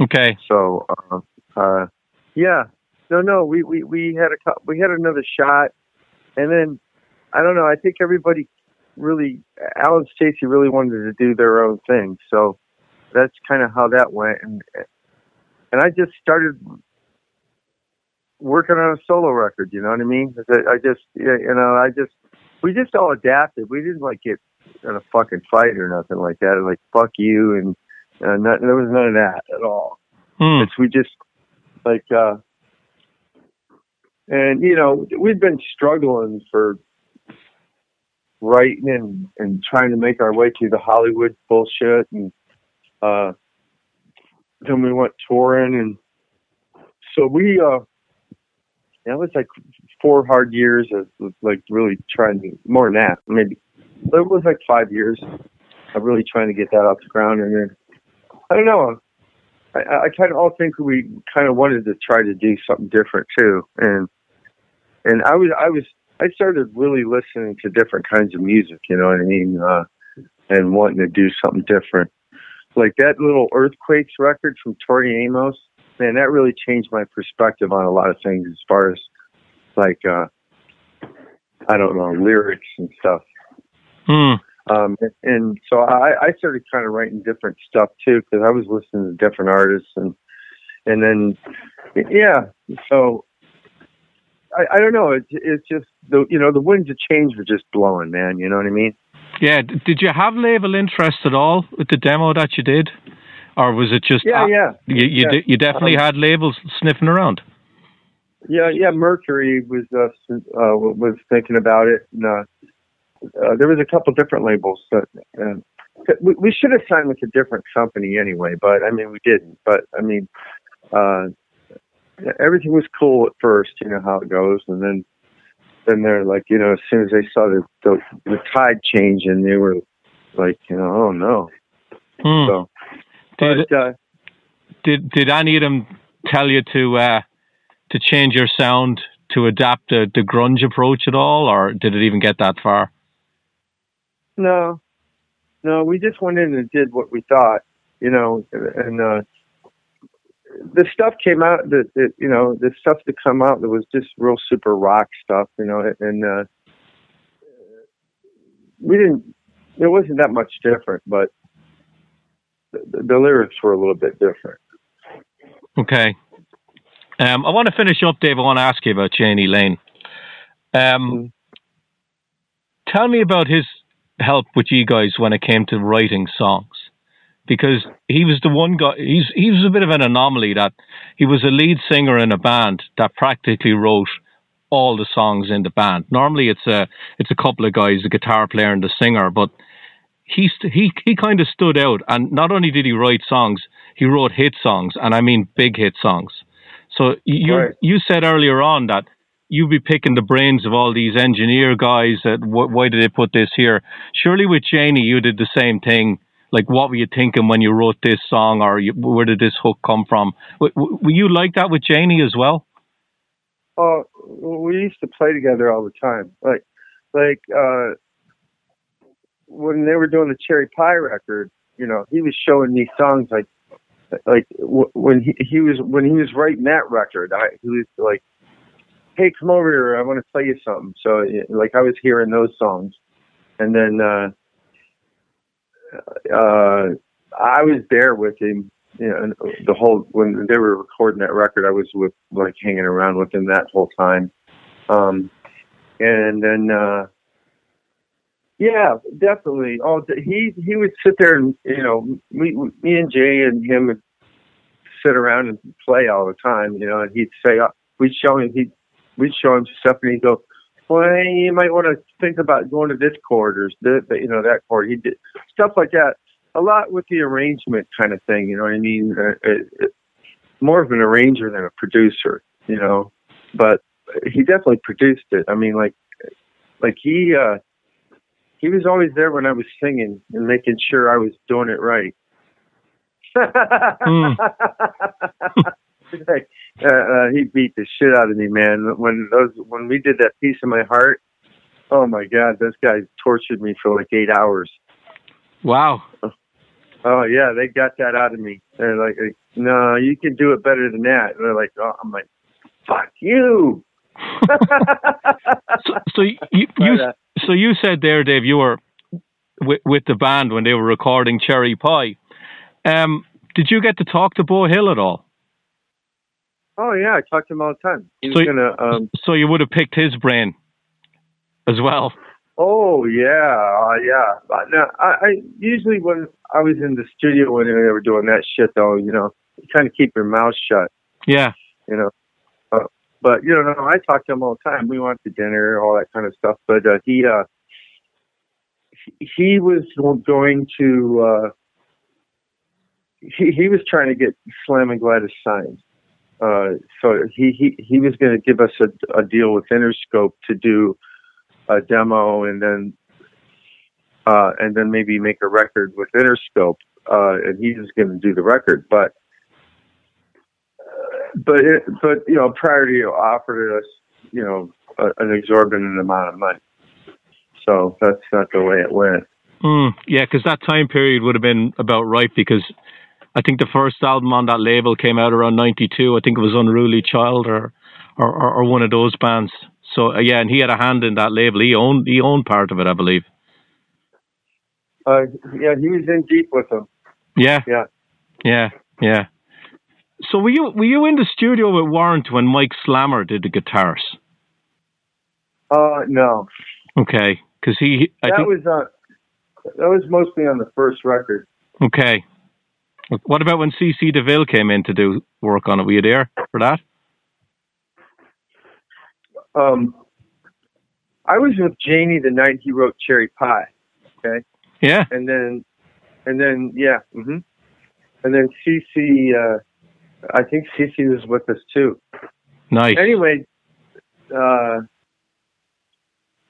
Okay. So, uh, uh, yeah, no, no, we, we, we had a we had another shot, and then I don't know. I think everybody really, Alan Stacy really wanted to do their own thing, so that's kind of how that went. And and I just started working on a solo record. You know what I mean? I just you know I just we just all adapted. We didn't like get in a fucking fight or nothing like that. Like fuck you and uh, not, there was none of that at all. Hmm. It's we just like uh and you know we've been struggling for writing and and trying to make our way through the Hollywood bullshit and uh then we went touring and so we uh that was like four hard years of, of like really trying to more than that maybe it was like five years of really trying to get that off the ground and then I don't know I, I kind of all think we kind of wanted to try to do something different too, and and I was I was I started really listening to different kinds of music, you know what I mean, uh, and wanting to do something different. Like that little Earthquakes record from Tori Amos, man, that really changed my perspective on a lot of things as far as like uh, I don't know lyrics and stuff. Hmm. Um, and so I, I started kind of writing different stuff too because I was listening to different artists and and then yeah, so I, I don't know. It's it's just the you know the winds of change were just blowing, man. You know what I mean? Yeah. Did you have label interest at all with the demo that you did, or was it just Yeah, uh, yeah, You you, yeah. de- you definitely Um, had labels sniffing around. yeah, yeah. Mercury was uh, uh was thinking about it. And, uh, uh, there was a couple different labels that. Uh, we, we should have signed with a different company anyway, but I mean we didn't. But I mean, uh, everything was cool at first, you know how it goes, and then then they're like, you know, as soon as they saw the the, the tide change, and they were like, you know, oh no. Hmm. So, Did but uh, did did any of them tell you to uh, to change your sound to adapt the, the grunge approach at all, or did it even get that far? No, no, we just went in and did what we thought, you know, and uh, the stuff came out that, that you know the stuff that come out that was just real super rock stuff, you know, and uh, we didn't. There wasn't that much different, but the, the lyrics were a little bit different. Okay. Um, I want to finish up, Dave. I want to ask you about Jani Lane. Um, tell me about his help with you guys when it came to writing songs, because he was the one guy. He's he was a bit of an anomaly that he was a lead singer in a band that practically wrote all the songs in the band. Normally, it's a it's a couple of guys, the guitar player and the singer, but he st- he he kind of stood out. And not only did he write songs, he wrote hit songs, and I mean big hit songs. So you Right. you said earlier on that you'd be picking the brains of all these engineer guys. That wh- why did they put this here? Surely with Jani, you did the same thing. Like, what were you thinking when you wrote this song, or you, where did this hook come from? W- w- were you like that with Jani as well? Oh, we used to play together all the time. Like, like uh, when they were doing the Cherry Pie record, you know, he was showing me songs like, like w- when he he was when he was writing that record, I he was like, "Hey, come over here, I want to tell you something." So, like, I was hearing those songs, and then uh, uh, I was there with him. You know, and the whole when they were recording that record, I was with like hanging around with him that whole time. Um, and then, uh, yeah, definitely. Oh, he he would sit there and you know me me and Jay and him would sit around and play all the time. You know, and he'd say uh, we'd show him he we'd show him stuff and he'd go, well, you might want to think about going to this chord or this, you know that chord. He did stuff like that. A lot with the arrangement kind of thing. You know what I mean? Uh, it, it, more of an arranger than a producer. You know, but he definitely produced it. I mean, like, like he uh, he was always there when I was singing and making sure I was doing it right. Hmm. (laughs) (laughs) Uh, uh, he beat the shit out of me, man. When those when we did that piece of my heart, oh my god, those guys tortured me for like eight hours. Wow. Oh yeah, they got that out of me. They're like, no, you can do it better than that. And they're like, oh, I'm like, fuck you. (laughs) So, so you, you But, uh, so you said there, Dave, you were with, with the band when they were recording Cherry Pie. Um, did you get to talk to Beau Hill at all? Oh yeah, I talk to him all the time. He was So- gonna. Um, So you would have picked his brain as well. Oh yeah, uh, yeah. But no, I, I usually when I was in the studio when they were doing that shit, though, you know, you kind of keep your mouth shut, Yeah. you know. Uh, but you know, no, I talk to him all the time. We went to dinner, all that kind of stuff. But uh, he, uh, he, he was going to. Uh, he he was trying to get Slammin' Gladys signed. Uh, so he he he was going to give us a, a deal with Interscope to do a demo and then uh, and then maybe make a record with Interscope. Uh, and he was going to do the record, but but it, but you know, Priority offered us you know a, an exorbitant amount of money. So that's not the way it went. Mm, yeah, because that time period would have been about right because I think the first album on that label came out around '92. I think it was Unruly Child or or, or, one of those bands. So uh, yeah, and he had a hand in that label. He owned he owned part of it, I believe. Uh, yeah, he was in deep with them. Yeah, Yeah. yeah, yeah. So were you were you in the studio with Warrant when Mike Slamer did the guitars? Uh, no, Okay, because he I that think was uh, that was mostly on the first record. okay. What about when CC DeVille came in to do work on it? Were you there for that? Um, I was with Jani the night he wrote Cherry Pie. Okay. Yeah. and then and then yeah Mm-hmm. and then CC, uh I think CC was with us too Nice. anyway uh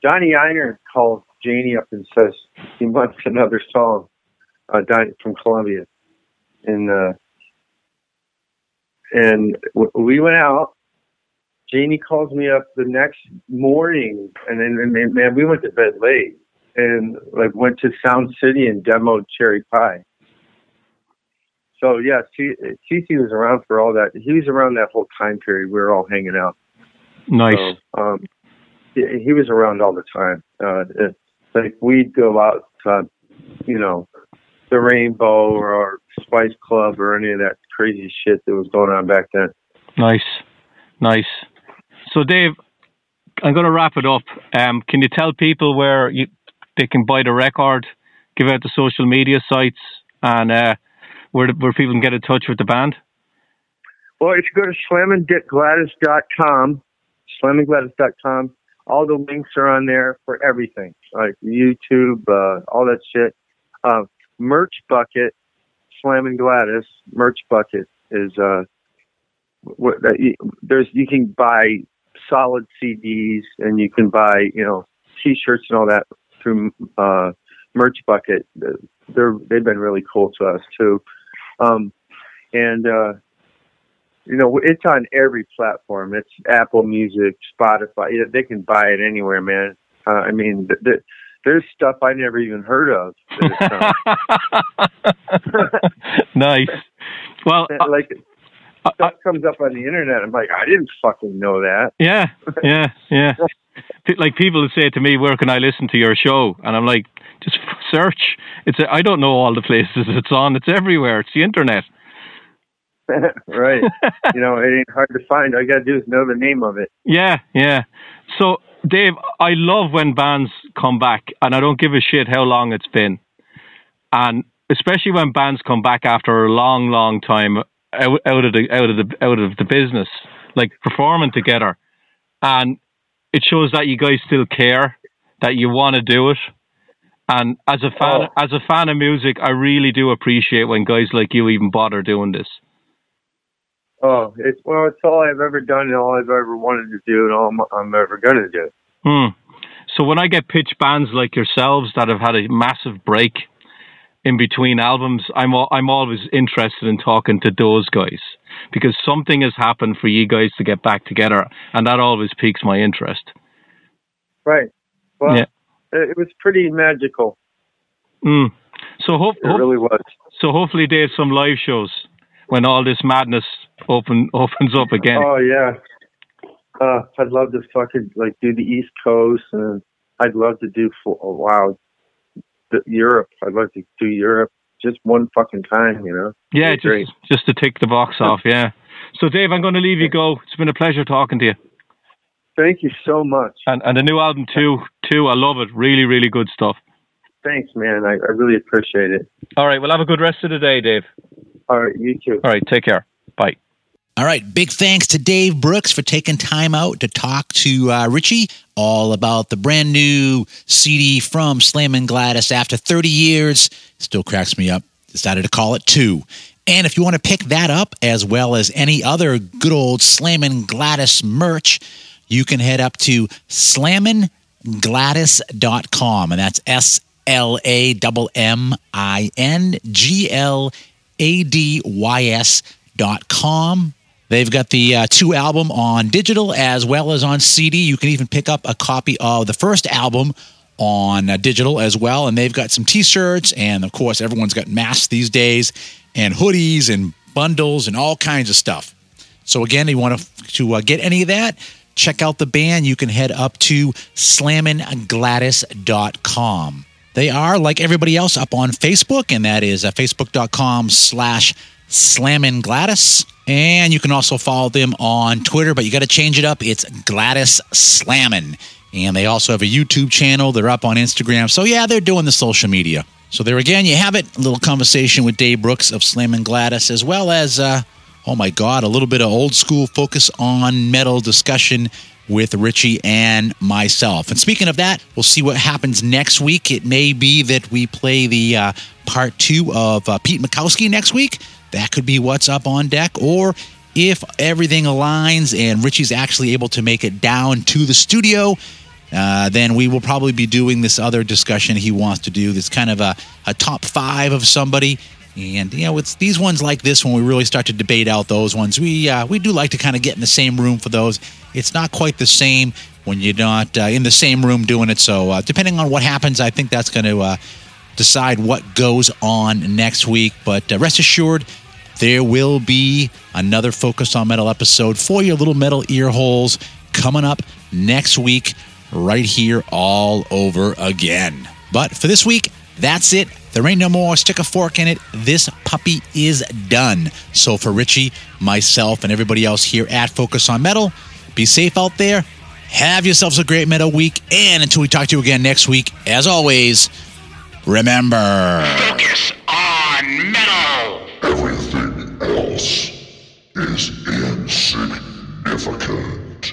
Donnie Ienner calls Jani up and says he wants another song uh from Columbia and uh and w- we went out Jani calls me up the next morning and then and, man, man we went to bed late and like went to Sound City and demoed Cherry Pie. So yeah, C- CC was around for all that. He was around that whole time period. We were all hanging out. Nice. So, um, he, he was around all the time. Uh, it, like we'd go out, to, you know, the Rainbow or Spice Club or any of that crazy shit that was going on back then. Nice, nice. So, Dave, I'm going to wrap it up. Um, can you tell people where you, they can buy the record, give out the social media sites, and uh, where where people can get in touch with the band? Well, if you go to slamminggladys.com, slamminggladys.com, all the links are on there for everything, like YouTube, uh, all that shit. Uh, merch bucket, Slammin' Gladys merch bucket is uh, what there's you can buy solid CDs and you can buy you know T-shirts and all that through uh, merch bucket. They're they've been really cool to us too, um, and. Uh, you know, it's on every platform. It's Apple Music, Spotify. They can buy it anywhere, man. Uh, I mean, th- th- there's stuff I never even heard of. that it's on. (laughs) nice. Well, uh, like I- stuff comes up on the internet. I'm like, I didn't fucking know that. yeah, yeah, yeah. (laughs) Like people say to me, "Where can I listen to your show?" And I'm like, "Just search." It's a, I don't know all the places it's on. It's everywhere. It's the internet. (laughs) right. you know, it ain't hard to find. All you got to do is know the name of it. Yeah, yeah. So, Dave, I love when bands come back, and I don't give a shit how long it's been. And especially when bands come back after a long, long time out, out of the out of the out of the business, like performing together, and it shows that you guys still care, that you want to do it. And as a fan, Oh. as a fan of music, I really do appreciate when guys like you even bother doing this. Oh, it's well, it's all I've ever done and all I've ever wanted to do and all I'm, I'm ever gonna do. Hmm. So when I get pitch bands like yourselves that have had a massive break in between albums, I'm I'm always interested in talking to those guys because something has happened for you guys to get back together, and that always piques my interest. Right. Well, Yeah. it, it was pretty magical. Mm. So hope, It hope really was. so hopefully there's some live shows when all this madness open (laughs) opens up again. Oh yeah. Uh, I'd love to fucking like do the East Coast, and I'd love to do for oh, wow, the, Europe. I'd love to do Europe just one fucking time, you know. yeah, It'd be great. just just to tick the box (laughs) off. Yeah. So Dave, I'm going to leave you go. It's been a pleasure talking to you. Thank you so much. And and the new album too, too. I love it. Really, really good stuff. Thanks, man. I, I really appreciate it. All right. Well, have a good rest of the day, Dave. All right. You too. All right. Take care. Bye. All right, big thanks to Dave Brooks for taking time out to talk to uh, Richie all about the brand new CD from Slammin' Gladys after 30 years. Still cracks me up. Decided to call it two. And if you want to pick that up, as well as any other good old Slammin' Gladys merch, you can head up to slamminggladys.com. And that's S L A M M I N G L A D Y S dot com. They've got the uh, two album on digital as well as on CD. You can even pick up a copy of the first album on uh, digital as well. And they've got some t shirts. And of course, everyone's got masks these days and hoodies and bundles and all kinds of stuff. So, again, if you want to, to uh, get any of that, check out the band. You can head up to slamminggladys.com. They are, like everybody else, up on Facebook, and that is uh, facebook.com slash slamminggladys. And you can also follow them on Twitter, but you got to change it up. It's Gladys Slammin'. And they also have a YouTube channel. They're up on Instagram. So, yeah, they're doing the social media. So, there again, you have it. A little conversation with Dave Brooks of Slammin' Gladys, as well as, uh, oh my God, a little bit of old school focus on metal discussion with Richie and myself. And speaking of that, we'll see what happens next week. It may be that we play the uh, part two of uh, Pete Mikowski next week. That could be what's up on deck. Or if everything aligns and Richie's actually able to make it down to the studio, uh, then we will probably be doing this other discussion he wants to do. This kind of a, a top five of somebody. And you know, it's these ones like this when we really start to debate out those ones. We uh, we do like to kind of get in the same room for those. It's not quite the same when you're not uh, in the same room doing it. So uh, depending on what happens, I think that's going to uh, decide what goes on next week. But uh, rest assured, there will be another Focus on Metal episode for your little metal ear holes coming up next week, right here, all over again. But for this week, that's it. There ain't no more. Stick a fork in it. This puppy is done. So for Richie, myself, and everybody else here at Focus on Metal, be safe out there. Have yourselves a great metal week. And until we talk to you again next week, as always, remember. Focus on metal. Else is insignificant.